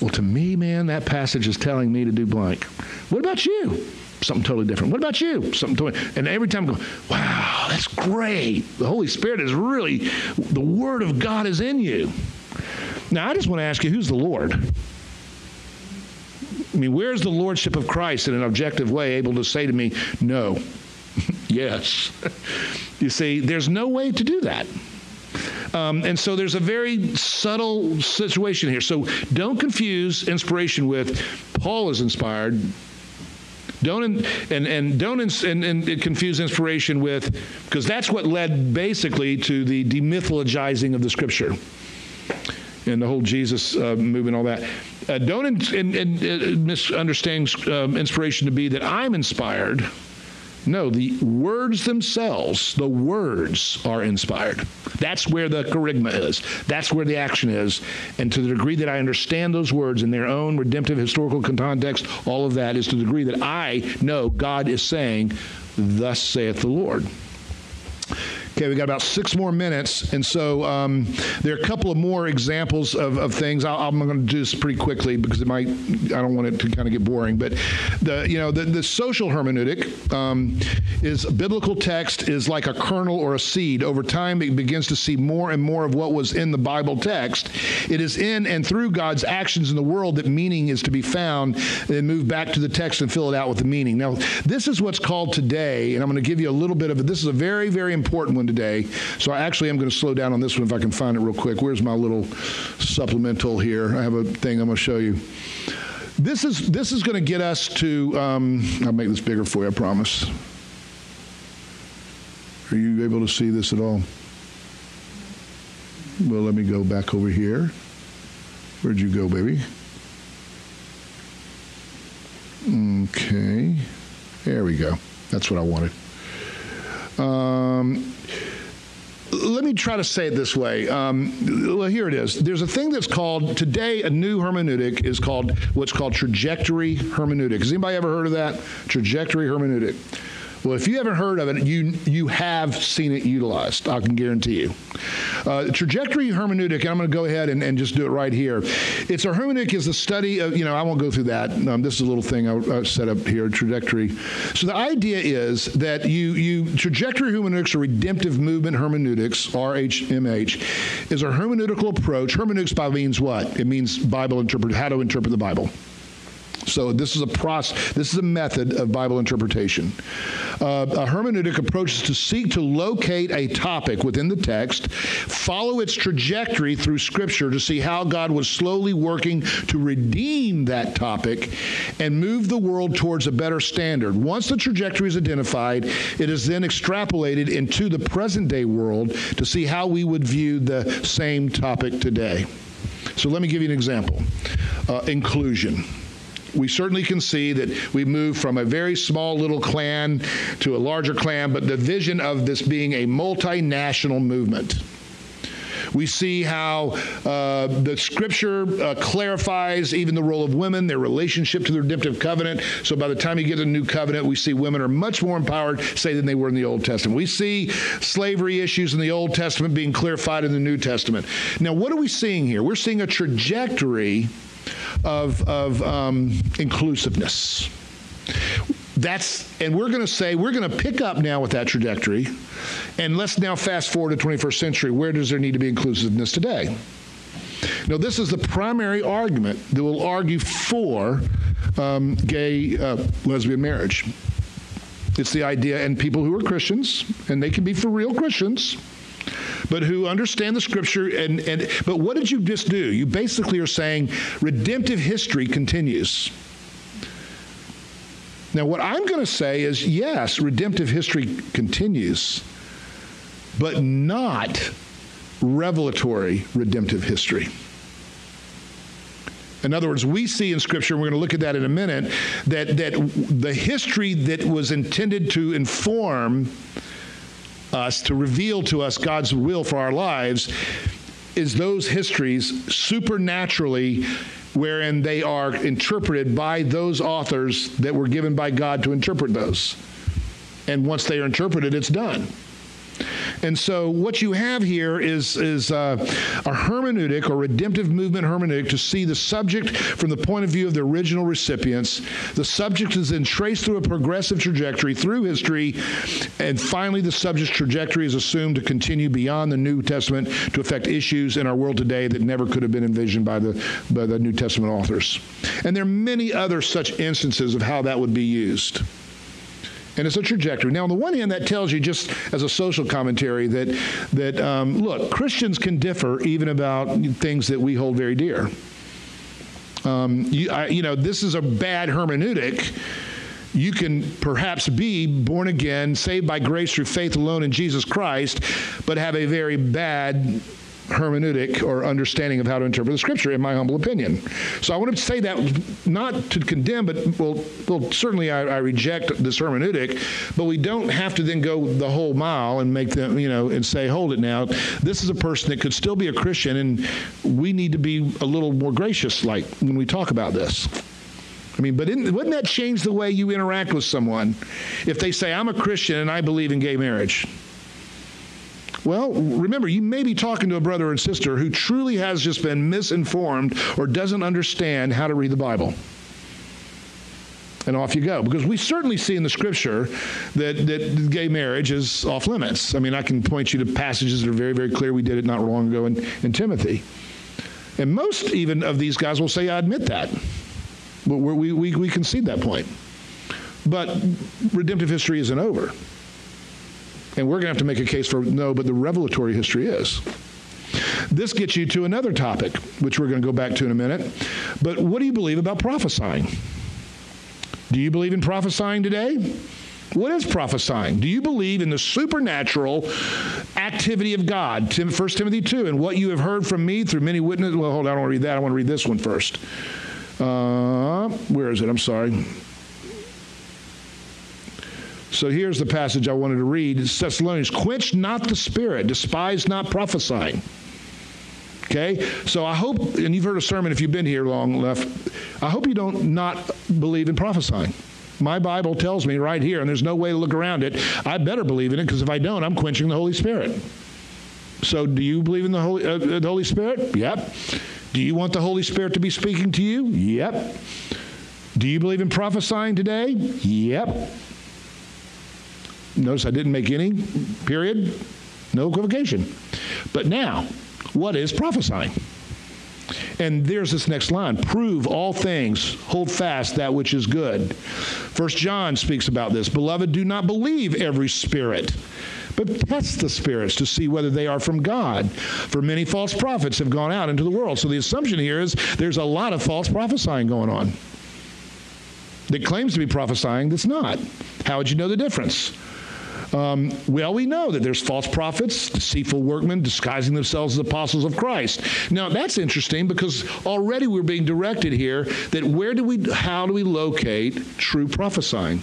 Well, to me, man, that passage is telling me to do blank. What about you? Something totally different. What about you? Something totally. And every time I go, wow, that's great. The Holy Spirit is really, the Word of God is in you. Now, I just want to ask you, who's the Lord? I mean, where's the Lordship of Christ in an objective way able to say to me, no, yes? you see, there's no way to do that. Um, and so there's a very subtle situation here. So don't confuse inspiration with Paul is inspired. Don't and and don't and, and confuse inspiration with because that's what led basically to the demythologizing of the scripture and the whole Jesus uh, movement, all that. Uh, don't in, in, in, uh, misunderstand um, inspiration to be that I'm inspired. No, the words themselves, the words are inspired. That's where the kerygma is. That's where the action is. And to the degree that I understand those words in their own redemptive historical context, all of that is to the degree that I know God is saying, Thus saith the Lord. Okay, we got about six more minutes, and so um, there are a couple of more examples of, of things. i am going to do this pretty quickly because it might. I don't want it to kind of get boring, but the you know the, the social hermeneutic um, is biblical text is like a kernel or a seed. Over time, it begins to see more and more of what was in the Bible text. It is in and through God's actions in the world that meaning is to be found. Then move back to the text and fill it out with the meaning. Now, this is what's called today, and I'm going to give you a little bit of it. This is a very very important one today. So I actually am going to slow down on this one if I can find it real quick. Where's my little supplemental here? I have a thing I'm going to show you. This is this is going to get us to. Um, I'll make this bigger for you. I promise. Are you able to see this at all? Well, let me go back over here. Where'd you go, baby? Okay. There we go. That's what I wanted. Um, let me try to say it this way. Um, well, here it is. There's a thing that's called today. A new hermeneutic is called what's called trajectory hermeneutic. Has anybody ever heard of that? Trajectory hermeneutic. Well, if you haven't heard of it, you you have seen it utilized. I can guarantee you. Uh, trajectory hermeneutic, I'm going to go ahead and, and just do it right here. It's a hermeneutic is the study of you know I won't go through that. Um, this is a little thing I, I set up here. Trajectory. So the idea is that you you trajectory hermeneutics or redemptive movement hermeneutics RHMH is a hermeneutical approach. Hermeneutics by means what? It means Bible interpret how to interpret the Bible. So this is a process. This is a method of Bible interpretation. Uh, a hermeneutic approach is to seek to locate a topic within the text, follow its trajectory through Scripture to see how God was slowly working to redeem that topic and move the world towards a better standard. Once the trajectory is identified, it is then extrapolated into the present day world to see how we would view the same topic today. So let me give you an example. Uh, inclusion we certainly can see that we moved from a very small little clan to a larger clan, but the vision of this being a multinational movement. We see how uh, the scripture uh, clarifies even the role of women, their relationship to the redemptive covenant. So by the time you get to the new covenant, we see women are much more empowered, say, than they were in the Old Testament. We see slavery issues in the Old Testament being clarified in the New Testament. Now, what are we seeing here? We're seeing a trajectory of, of um, inclusiveness. That's, and we're going to say, we're going to pick up now with that trajectory, and let's now fast forward to 21st century. Where does there need to be inclusiveness today? Now, this is the primary argument that will argue for um, gay uh, lesbian marriage. It's the idea, and people who are Christians, and they can be for real Christians, but who understand the scripture and, and but what did you just do? You basically are saying redemptive history continues. Now, what I'm going to say is yes, redemptive history continues, but not revelatory redemptive history. In other words, we see in Scripture, and we're going to look at that in a minute, that, that the history that was intended to inform us, to reveal to us God's will for our lives, is those histories supernaturally wherein they are interpreted by those authors that were given by God to interpret those. And once they are interpreted, it's done. And so what you have here is, is uh, a hermeneutic or redemptive movement hermeneutic to see the subject from the point of view of the original recipients. The subject is then traced through a progressive trajectory through history, and finally the subject's trajectory is assumed to continue beyond the New Testament to affect issues in our world today that never could have been envisioned by the, by the New Testament authors. And there are many other such instances of how that would be used and it's a trajectory. Now, on the one hand, that tells you just as a social commentary that that um, look, Christians can differ even about things that we hold very dear. Um, you, I, you know, this is a bad hermeneutic you can perhaps be born again, saved by grace through faith alone in Jesus Christ, but have a very bad hermeneutic or understanding of how to interpret the scripture, in my humble opinion. So I want to say that not to condemn, but well, well certainly I, I, reject this hermeneutic, but we don't have to then go the whole mile and make them, you know, and say, hold it now. This is a person that could still be a Christian, and we need to be a little more gracious, like when we talk about this. I mean, but wouldn't that change the way you interact with someone if they say, I'm a Christian and I believe in gay marriage? Well, remember, you may be talking to a brother and sister who truly has just been misinformed or doesn't understand how to read the Bible. And off you go. Because we certainly see in the scripture that, that gay marriage is off limits. I mean, I can point you to passages that are very, very clear. We did it not long ago in, in Timothy. And most even of these guys will say, I admit that. But we, we, we concede that point. But redemptive history isn't over. And we're going to have to make a case for no, but the revelatory history is. This gets you to another topic, which we're going to go back to in a minute. But what do you believe about prophesying? Do you believe in prophesying today? What is prophesying? Do you believe in the supernatural activity of God? 1 Timothy 2, and what you have heard from me through many witnesses. Well, hold on, I don't want to read that. I want to read this one first. Uh, where is it? I'm sorry. So here's the passage I wanted to read. It's Thessalonians, quench not the spirit, despise not prophesying. Okay? So I hope, and you've heard a sermon if you've been here long enough, I hope you don't not believe in prophesying. My Bible tells me right here, and there's no way to look around it, I better believe in it because if I don't, I'm quenching the Holy Spirit. So do you believe in the Holy, uh, the Holy Spirit? Yep. Do you want the Holy Spirit to be speaking to you? Yep. Do you believe in prophesying today? Yep. Notice I didn't make any, period, no equivocation. But now, what is prophesying? And there's this next line prove all things, hold fast that which is good. First John speaks about this. Beloved, do not believe every spirit, but test the spirits to see whether they are from God. For many false prophets have gone out into the world. So the assumption here is there's a lot of false prophesying going on that claims to be prophesying that's not. How would you know the difference? Um, well, we know that there's false prophets, deceitful workmen disguising themselves as apostles of Christ. Now, that's interesting because already we're being directed here that where do we, how do we locate true prophesying?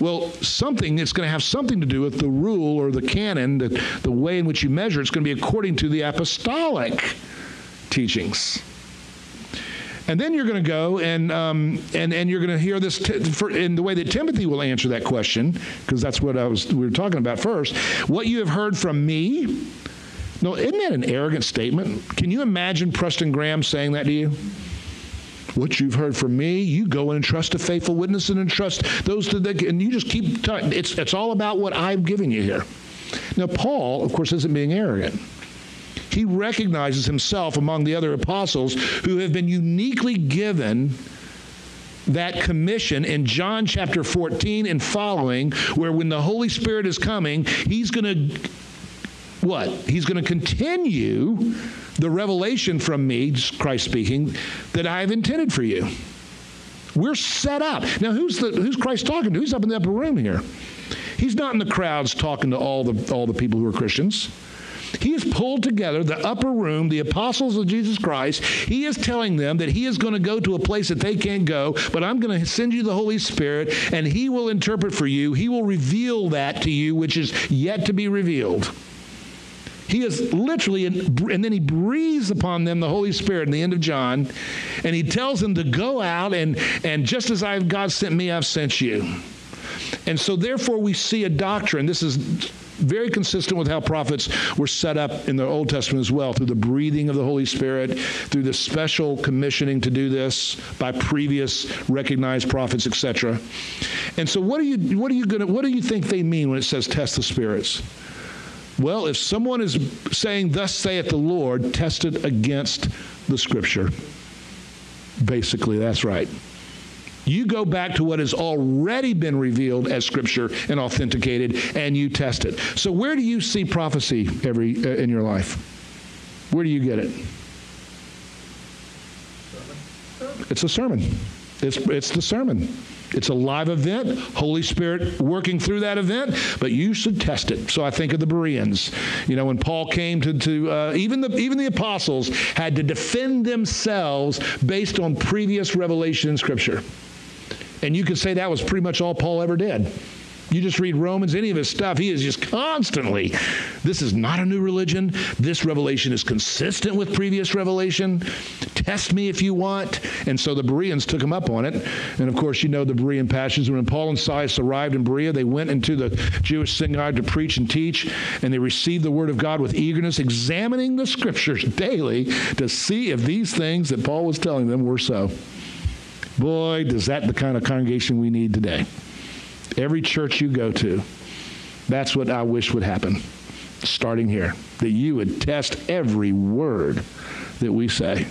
Well, something that's going to have something to do with the rule or the canon, the, the way in which you measure. It's going to be according to the apostolic teachings. And then you're going to go and, um, and, and you're going to hear this t- for, in the way that Timothy will answer that question, because that's what I was, we were talking about first. What you have heard from me. No, isn't that an arrogant statement? Can you imagine Preston Graham saying that to you? what you've heard from me, you go and trust a faithful witness and entrust those to the, and you just keep, t- it's, it's all about what I'm giving you here. Now, Paul, of course, isn't being arrogant he recognizes himself among the other apostles who have been uniquely given that commission in John chapter 14 and following, where when the Holy Spirit is coming, he's going to what? He's going to continue the revelation from me, Christ speaking, that I have intended for you. We're set up. Now, who's, the, who's Christ talking to? Who's up in the upper room here? He's not in the crowds talking to all the, all the people who are Christians. He has pulled together the upper room, the apostles of Jesus Christ. He is telling them that he is going to go to a place that they can't go, but I'm going to send you the Holy Spirit, and he will interpret for you. He will reveal that to you, which is yet to be revealed. He is literally, and then he breathes upon them the Holy Spirit in the end of John, and he tells them to go out and, and just as I've God sent me, I've sent you. And so therefore we see a doctrine. This is very consistent with how prophets were set up in the Old Testament as well, through the breathing of the Holy Spirit, through the special commissioning to do this by previous recognized prophets, etc. And so, what are you what are you gonna what do you think they mean when it says test the spirits? Well, if someone is saying, Thus saith the Lord, test it against the Scripture. Basically, that's right. You go back to what has already been revealed as Scripture and authenticated, and you test it. So, where do you see prophecy every uh, in your life? Where do you get it? It's a sermon. It's, it's the sermon. It's a live event, Holy Spirit working through that event, but you should test it. So I think of the Bereans. You know, when Paul came to, to uh, even, the, even the apostles had to defend themselves based on previous revelation in Scripture. And you could say that was pretty much all Paul ever did. You just read Romans, any of his stuff, he is just constantly, this is not a new religion. This revelation is consistent with previous revelation. Test me if you want. And so the Bereans took him up on it. And of course, you know the Berean passages. When Paul and Silas arrived in Berea, they went into the Jewish synagogue to preach and teach, and they received the word of God with eagerness, examining the scriptures daily to see if these things that Paul was telling them were so. Boy, does that the kind of congregation we need today. Every church you go to, that's what I wish would happen, starting here, that you would test every word that we say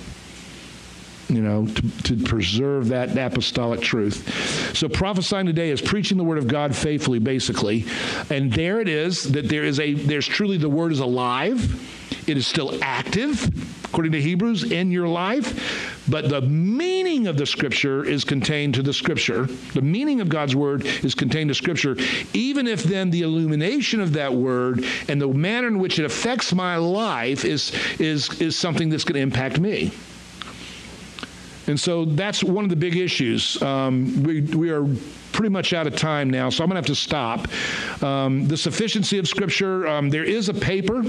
you know, to, to, preserve that apostolic truth. So prophesying today is preaching the word of God faithfully, basically. And there it is that there is a there's truly the word is alive. It is still active, according to Hebrews, in your life. But the meaning of the scripture is contained to the scripture. The meaning of God's word is contained to scripture, even if then the illumination of that word and the manner in which it affects my life is, is, is something that's going to impact me. And so that's one of the big issues. Um, we, we are pretty much out of time now, so I'm going to have to stop. Um, the sufficiency of Scripture, um, there is a paper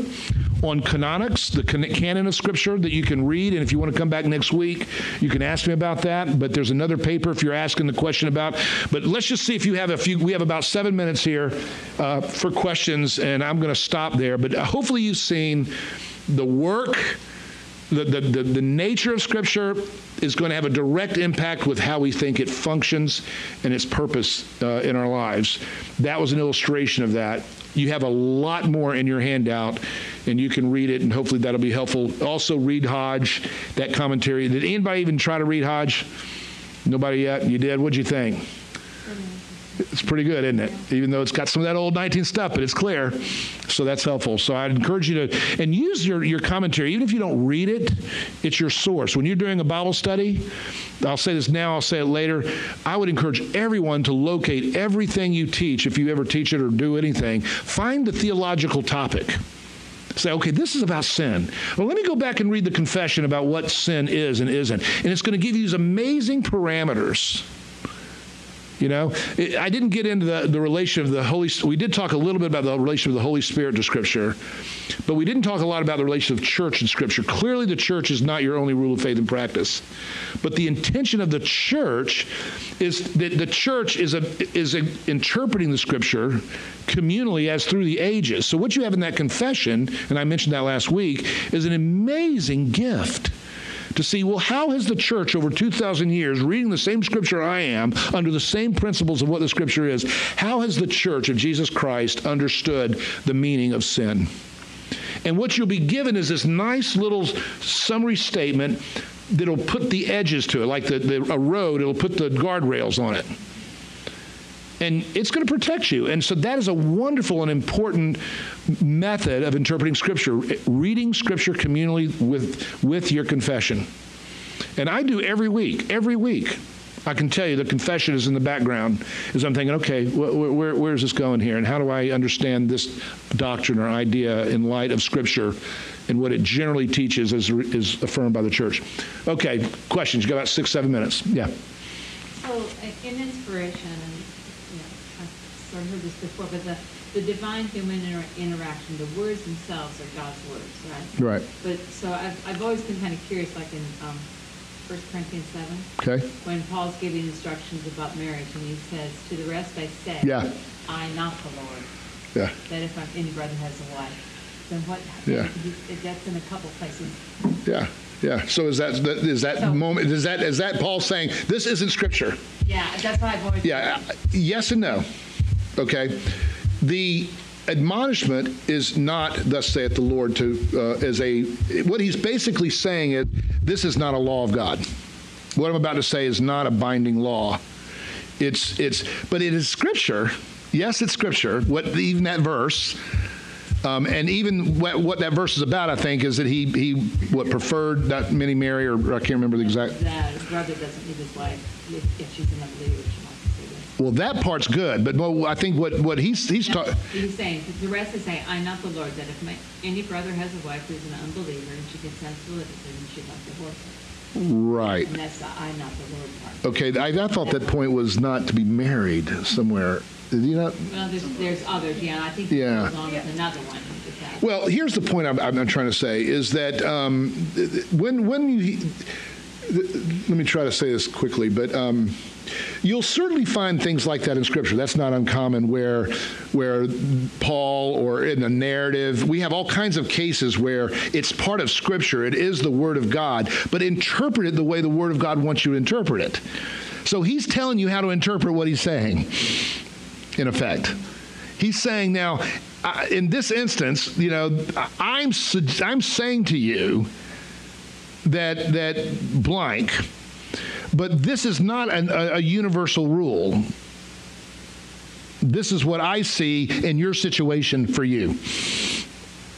on canonics, the canon of Scripture that you can read. And if you want to come back next week, you can ask me about that. But there's another paper if you're asking the question about. But let's just see if you have a few. We have about seven minutes here uh, for questions, and I'm going to stop there. But hopefully, you've seen the work the, the, the, the, nature of Scripture is going to have a direct impact with how we think it functions and its purpose uh, in our lives. That was an illustration of that. You have a lot more in your handout, and you can read it, and hopefully that'll be helpful. Also, read Hodge, that commentary. Did anybody even try to read Hodge? Nobody yet? You did? What'd you think? It's pretty good, isn't it? Even though it's got some of that old 19 stuff, but it's clear. So that's helpful. So I'd encourage you to, and use your, your commentary. Even if you don't read it, it's your source. When you're doing a Bible study, I'll say this now, I'll say it later. I would encourage everyone to locate everything you teach, if you ever teach it or do anything. Find the theological topic say, okay, this is about sin. Well, let me go back and read the confession about what sin is and isn't. And it's going to give you these amazing parameters you know, it, I didn't get into the, the relation of the Holy. We did talk a little bit about the relation of the Holy Spirit to Scripture, but we didn't talk a lot about the relation of church and Scripture. Clearly, the church is not your only rule of faith and practice, but the intention of the church is that the church is a, is a, interpreting the Scripture communally as through the ages. So what you have in that confession, and I mentioned that last week, is an amazing gift to see, well, how has the church over 2,000 years, reading the same scripture I am, under the same principles of what the scripture is, how has the church of Jesus Christ understood the meaning of sin? And what you'll be given is this nice little summary statement that'll put the edges to it, like the, the, a road, it'll put the guardrails on it. And it's going to protect you. And so that is a wonderful and important method of interpreting Scripture, reading Scripture communally with, with your confession. And I do every week, every week. I can tell you the confession is in the background as I'm thinking, okay, wh- where, where's this going here? And how do I understand this doctrine or idea in light of Scripture and what it generally teaches as is affirmed by the church? Okay, questions? You got about six, seven minutes. Yeah. So, in inspiration, I've heard this before, but the, the divine human inter- interaction, the words themselves are God's words, right? Right. But so I've, I've always been kind of curious, like in um, 1 Corinthians 7, Okay. when Paul's giving instructions about marriage, and he says, To the rest I say, Yeah. I, not the Lord, Yeah. that if I'm, any brother has a wife, then what? Yeah. That's in a couple places. Yeah. Yeah. So is that is that So- moment is that is that Paul saying this isn't scripture? Yeah, that's what I've always. Yeah. Yes and no. Okay. The admonishment is not thus saith the Lord to uh, as a what he's basically saying is this is not a law of God. What I'm about to say is not a binding law. It's it's but it is scripture. Yes, it's scripture. What even that verse um, and even what, what that verse is about, I think, is that he, he what preferred that many marry, or I can't remember the exact. That his brother doesn't leave his wife if, if she's an unbeliever, Well, that part's good, but well, I think what, what he's he's talking. He's saying, the rest is saying, I'm not the Lord, that if my, any brother has a wife who's an unbeliever and she consents to live with him, you should not divorce her. Right. And that's the I'm not the Lord part. Okay. I, I thought that point was not to be married somewhere. Did you not? Well, there's, there's others, yeah, I think Yeah. goes on with another one. Well, here's the point I'm, I'm trying to say is that um, when when you let me try to say this quickly, but um, you'll certainly find things like that in Scripture. That's not uncommon. Where where Paul or in a narrative, we have all kinds of cases where it's part of Scripture. It is the Word of God, but interpret it the way the Word of God wants you to interpret it. So he's telling you how to interpret what he's saying in effect. He's saying now, in this instance, you know, I'm I'm saying to you that that blank, but this is not an, a, a universal rule. This is what I see in your situation for you,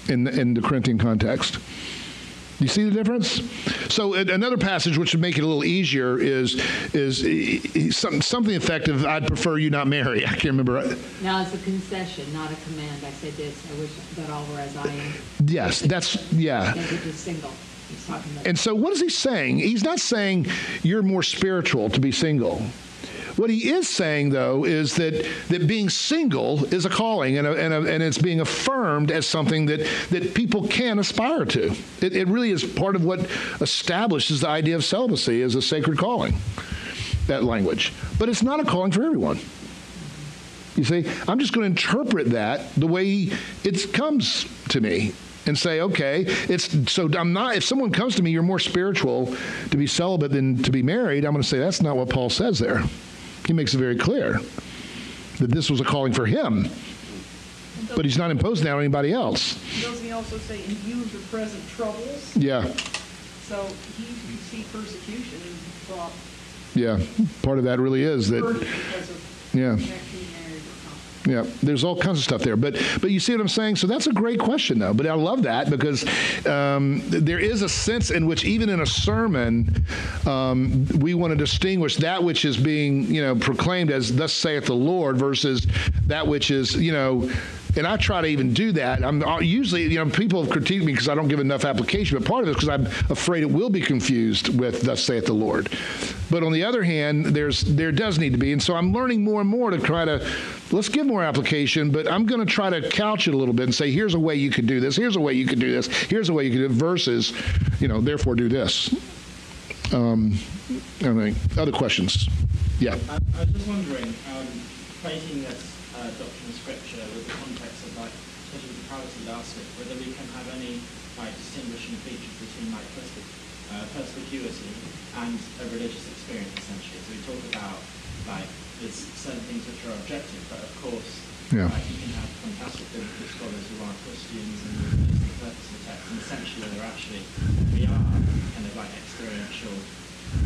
in the, in the Corinthian context. You see the difference? So another passage which would make it a little easier is is some- something effective. I'd prefer you not marry. I can't remember. Now, it's a concession, not a command. I said this, I wish that all were as I am. Yes, that's yeah. Single. And so, what is he saying? He's not saying you're more spiritual to be single. What he is saying, though, is that, that being single is a calling and, a, and, a, and it's being affirmed as something that, that people can aspire to. It, it really is part of what establishes the idea of celibacy as a sacred calling, that language. But it's not a calling for everyone. You see, I'm just going to interpret that the way it comes to me and say, okay, it's so I'm not. If someone comes to me, you're more spiritual to be celibate than to be married. I'm going to say that's not what Paul says there. He makes it very clear that this was a calling for him, but he's not imposing that on anybody else. Doesn't he also say, in view of your present troubles? Yeah, So he could see persecution and thought, yeah. Part of that really is that. burdened because of Yeah. actually married or something. Yeah, there's all kinds of stuff there, but but you see what I'm saying. So that's a great question, though. But I love that because um, there is a sense in which even in a sermon, um, we want to distinguish that which is being you know proclaimed as "Thus saith the Lord" versus that which is you know. And I try to even do that. I'm usually, you know, people have critiqued me because I don't give enough application, but part of it is because I'm afraid it will be confused with "Thus saith the Lord." But on the other hand, there's there does need to be, and so I'm learning more and more to try to let's give more application. But I'm going to try to couch it a little bit and say, here's a way you could do this. Here's a way you could do this. Here's a way you could do it. Versus, you know, therefore do this. Um, I other questions? Yeah. I, I was just wondering, um, placing this uh, doctrine of scripture with the context of like, especially the privacy last week, whether we can have any like distinguishing features between like perspi- uh, perspicuity and a religious experience essentially. So we talk about like there's certain things which are objective, but of course, Yeah. like you can have fantastic biblical scholars who aren't Christians and use the purpose of the text, and essentially they're actually we are kind of like experiential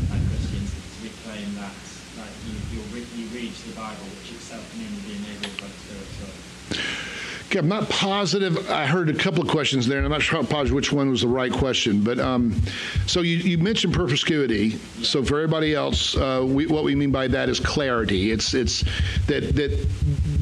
like Christians to we claim that like you, you read the Bible, which itself can only be enabled by the Spirit. So. Okay, I'm not positive. I heard a couple of questions there, and I'm not sure positive which one was the right question. But um, so you, you mentioned perspicuity. So for everybody else, uh, we, what we mean by that is clarity. It's it's that that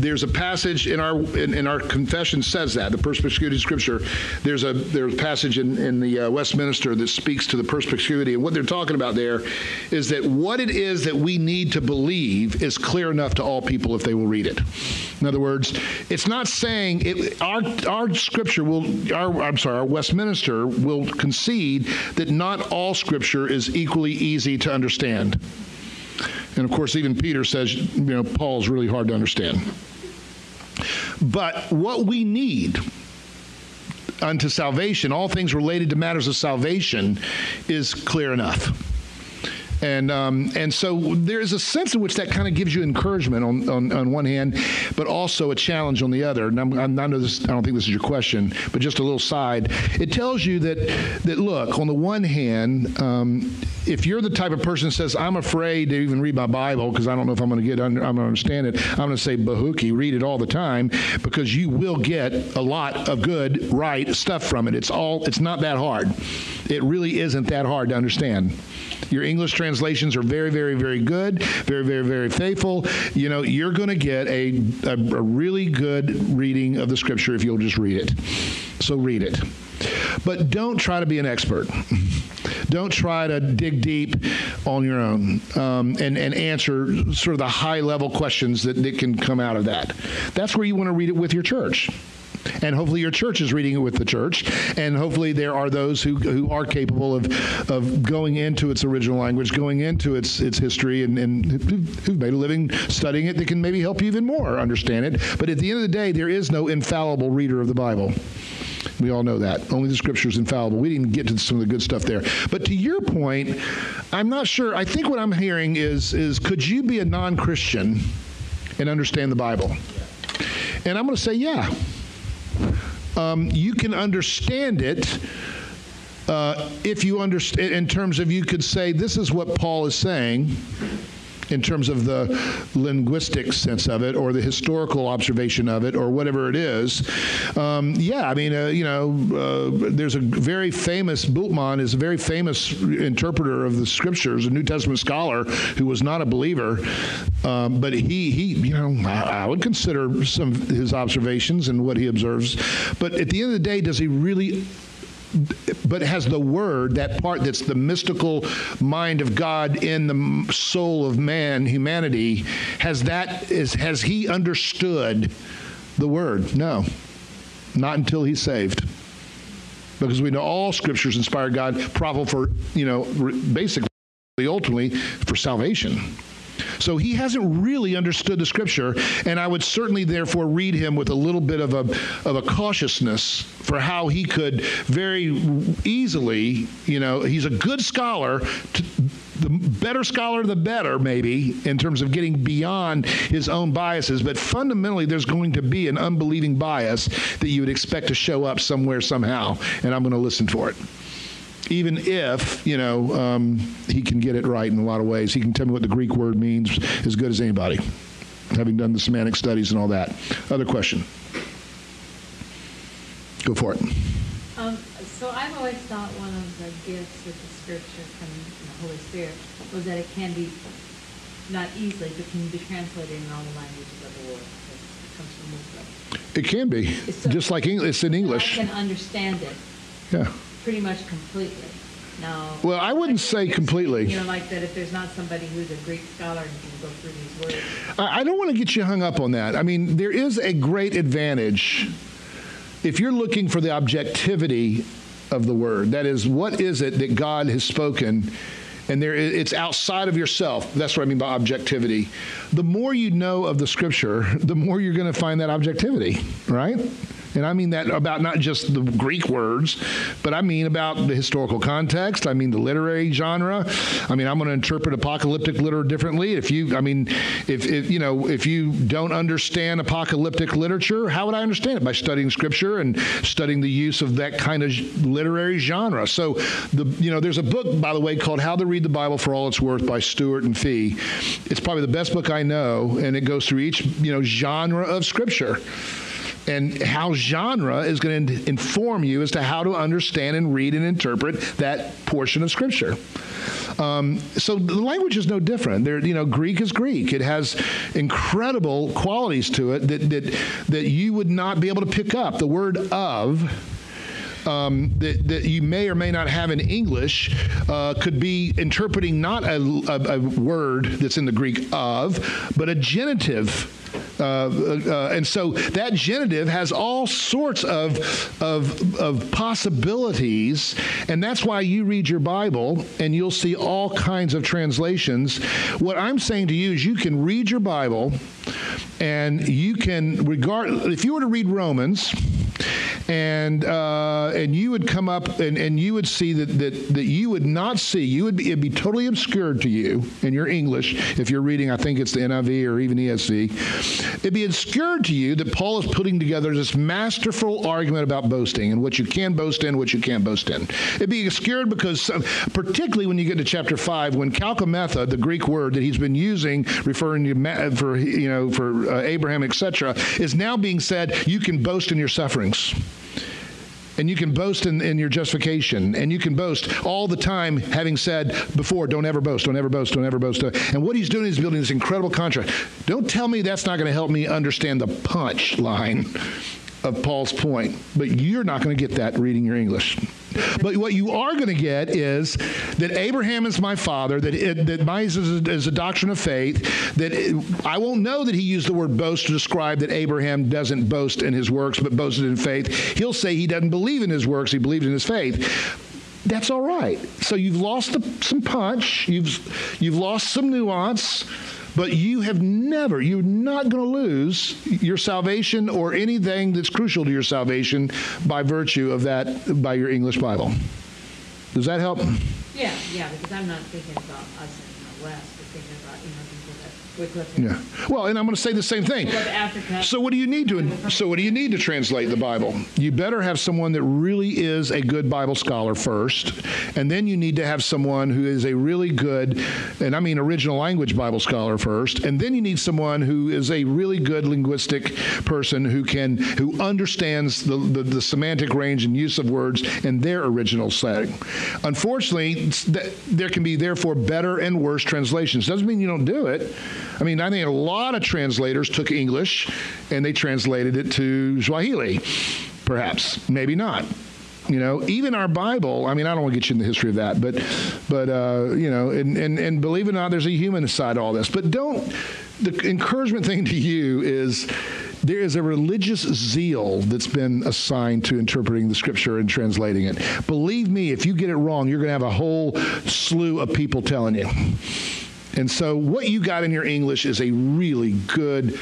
there's a passage in our in, in our confession says that the perspicuity scripture. There's a there's a passage in in the uh, Westminster that speaks to the perspicuity, and what they're talking about there is that what it is that we need to believe is clear enough to all people if they will read it. In other words, it's not saying it, our, our scripture will, our, I'm sorry, our Westminster will concede that not all scripture is equally easy to understand. And of course, even Peter says, you know, Paul's really hard to understand. But what we need unto salvation, all things related to matters of salvation, is clear enough. And um, and so there is a sense in which that kind of gives you encouragement on, on, on one hand, but also a challenge on the other. And I'm, I'm, I, know this, I don't think this is your question, but just a little side. It tells you that that look on the one hand, um, if you're the type of person that says I'm afraid to even read my Bible because I don't know if I'm going to get under, I'm going to understand it, I'm going to say bahuki, read it all the time because you will get a lot of good, right stuff from it. It's all it's not that hard. It really isn't that hard to understand. Your English translations are very, very, very good, very, very, very faithful. You know, you're going to get a, a, a really good reading of the scripture if you'll just read it. So read it. But don't try to be an expert. Don't try to dig deep on your own um, and, and answer sort of the high level questions that, that can come out of that. That's where you want to read it with your church. And hopefully your church is reading it with the church. And hopefully there are those who, who are capable of, of going into its original language, going into its, its history, and, and who've made a living studying it that can maybe help you even more understand it. But at the end of the day, there is no infallible reader of the Bible. We all know that. Only the scripture is infallible. We didn't get to some of the good stuff there. But to your point, I'm not sure. I think what I'm hearing is, is could you be a non Christian and understand the Bible? And I'm going to say, yeah um, you can understand it uh, if you understand, in terms of you could say, this is what Paul is saying in terms of the linguistic sense of it or the historical observation of it or whatever it is. Um, yeah, I mean, uh, you know, uh, there's a very famous, Bultmann is a very famous interpreter of the scriptures, a New Testament scholar who was not a believer, um, but he, he, you know, I, I would consider some of his observations and what he observes. But at the end of the day, does he really but has the word, that part that's the mystical mind of God in the soul of man, humanity, has that is has he understood the word? No. Not until he's saved. Because we know all scriptures inspired God, profitable for, you know, basically ultimately for salvation. So he hasn't really understood the scripture, and I would certainly therefore read him with a little bit of a, of a cautiousness for how he could very easily, you know, he's a good scholar. To, the better scholar, the better, maybe, in terms of getting beyond his own biases. But fundamentally, there's going to be an unbelieving bias that you would expect to show up somewhere, somehow, and I'm going to listen for it even if you know um, he can get it right in a lot of ways. He can tell me what the Greek word means as good as anybody, having done the semantic studies and all that. Other question. Go for it. Um, so I've always thought one of the gifts of the Scripture coming from the Holy Spirit was that it can be not easily, but can be translated in all the languages of the world. It comes from wisdom. It can be, so, just like English. It's in English. I can understand it. Yeah pretty much completely. No. Well, I wouldn't say completely. You know, like that if there's not somebody who's a Greek scholar and can go through these words. I don't want to get you hung up on that. I mean, there is a great advantage if you're looking for the objectivity of the word. That is, what is it that God has spoken? And there, it's outside of yourself. That's what I mean by objectivity. The more you know of the scripture, the more you're going to find that objectivity, right? And I mean that about not just the Greek words, but I mean about the historical context. I mean the literary genre. I mean, I'm going to interpret apocalyptic literature differently. If you, I mean, if, if you know, if you don't understand apocalyptic literature, how would I understand it? By studying scripture and studying the use of that kind of literary genre. So, the you know, there's a book, by the way, called How to Read the Bible for All It's Worth by Stuart and Fee. It's probably the best book I know, and it goes through each you know genre of scripture and how genre is going to inform you as to how to understand and read and interpret that portion of Scripture. Um, so the language is no different. There, you know, Greek is Greek. It has incredible qualities to it that that that you would not be able to pick up. The word of um, that, that, you may or may not have in English uh, could be interpreting not a, a, a, word that's in the Greek of, but a genitive. Uh, uh, and so that genitive has all sorts of, of, of possibilities, and that's why you read your Bible and you'll see all kinds of translations. What I'm saying to you is you can read your Bible and you can regard, if you were to read Romans, and uh, and you would come up and, and you would see that, that that you would not see you would be it'd be totally obscured to you in your English if you're reading I think it's the NIV or even ESV it'd be obscured to you that Paul is putting together this masterful argument about boasting and what you can boast in what you can't boast in. It'd be obscured because particularly when you get to chapter 5 when kauchometha the Greek word that he's been using referring to for you know for uh, Abraham etc is now being said you can boast in your sufferings and you can boast in, in, your justification, and you can boast all the time, having said before, don't ever boast, don't ever boast, don't ever boast. Uh, and what he's doing is building this incredible contrast. Don't tell me that's not going to help me understand the punch line of Paul's point, but you're not going to get that reading your English. But what you are going to get is that Abraham is my father, that, it, that is a, is a, doctrine of faith, that it, I won't know that he used the word boast to describe that Abraham doesn't boast in his works, but boasted in faith. He'll say he doesn't believe in his works, he believes in his faith that's all right. So you've lost the, some punch, you've you've lost some nuance, but you have never, you're not going to lose your salvation or anything that's crucial to your salvation by virtue of that, by your English Bible. Does that help? Yeah, yeah, because I'm not thinking about us in the West, but thinking about, you know, yeah. Well, and I'm going to say the same thing. So what do you need to so what do you need to translate the Bible? You better have someone that really is a good Bible scholar first, and then you need to have someone who is a really good and I mean original language Bible scholar first, and then you need someone who is a really good linguistic person who can who understands the, the, the semantic range and use of words in their original setting. Unfortunately, there can be therefore better and worse translations. Doesn't mean you don't do it. I mean, I think a lot of translators took English and they translated it to Swahili, perhaps, maybe not. You know, even our Bible. I mean, I don't want to get you in the history of that, but, but uh, you know, and, and and believe it or not, there's a human side to all this. But don't. The encouragement thing to you is there is a religious zeal that's been assigned to interpreting the scripture and translating it. Believe me, if you get it wrong, you're going to have a whole slew of people telling you. And so, what you got in your English is a really good,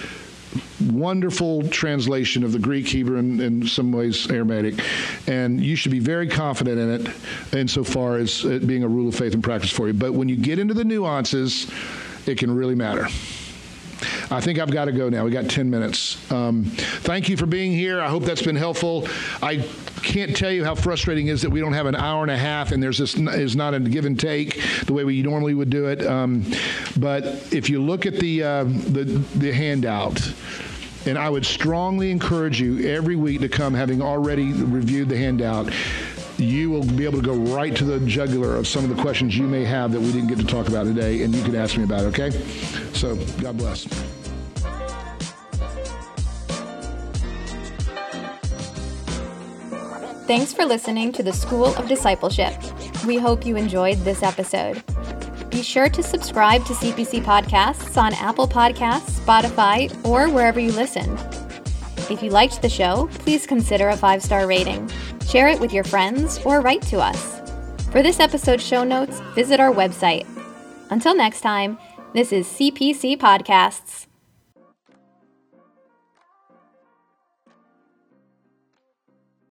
wonderful translation of the Greek, Hebrew, and in some ways Aramaic. And you should be very confident in it insofar as it being a rule of faith and practice for you. But when you get into the nuances, it can really matter. I think I've got to go now. We got 10 minutes. Um, thank you for being here. I hope that's been helpful. I can't tell you how frustrating it is that we don't have an hour and a half and there's this is not a give and take the way we normally would do it. Um, but if you look at the, uh, the, the handout, and I would strongly encourage you every week to come having already reviewed the handout you will be able to go right to the jugular of some of the questions you may have that we didn't get to talk about today, and you can ask me about it, okay? So, God bless. Thanks for listening to the School of Discipleship. We hope you enjoyed this episode. Be sure to subscribe to CPC Podcasts on Apple Podcasts, Spotify, or wherever you listen. If you liked the show, please consider a five star rating, share it with your friends, or write to us. For this episode's show notes, visit our website. Until next time, this is CPC Podcasts.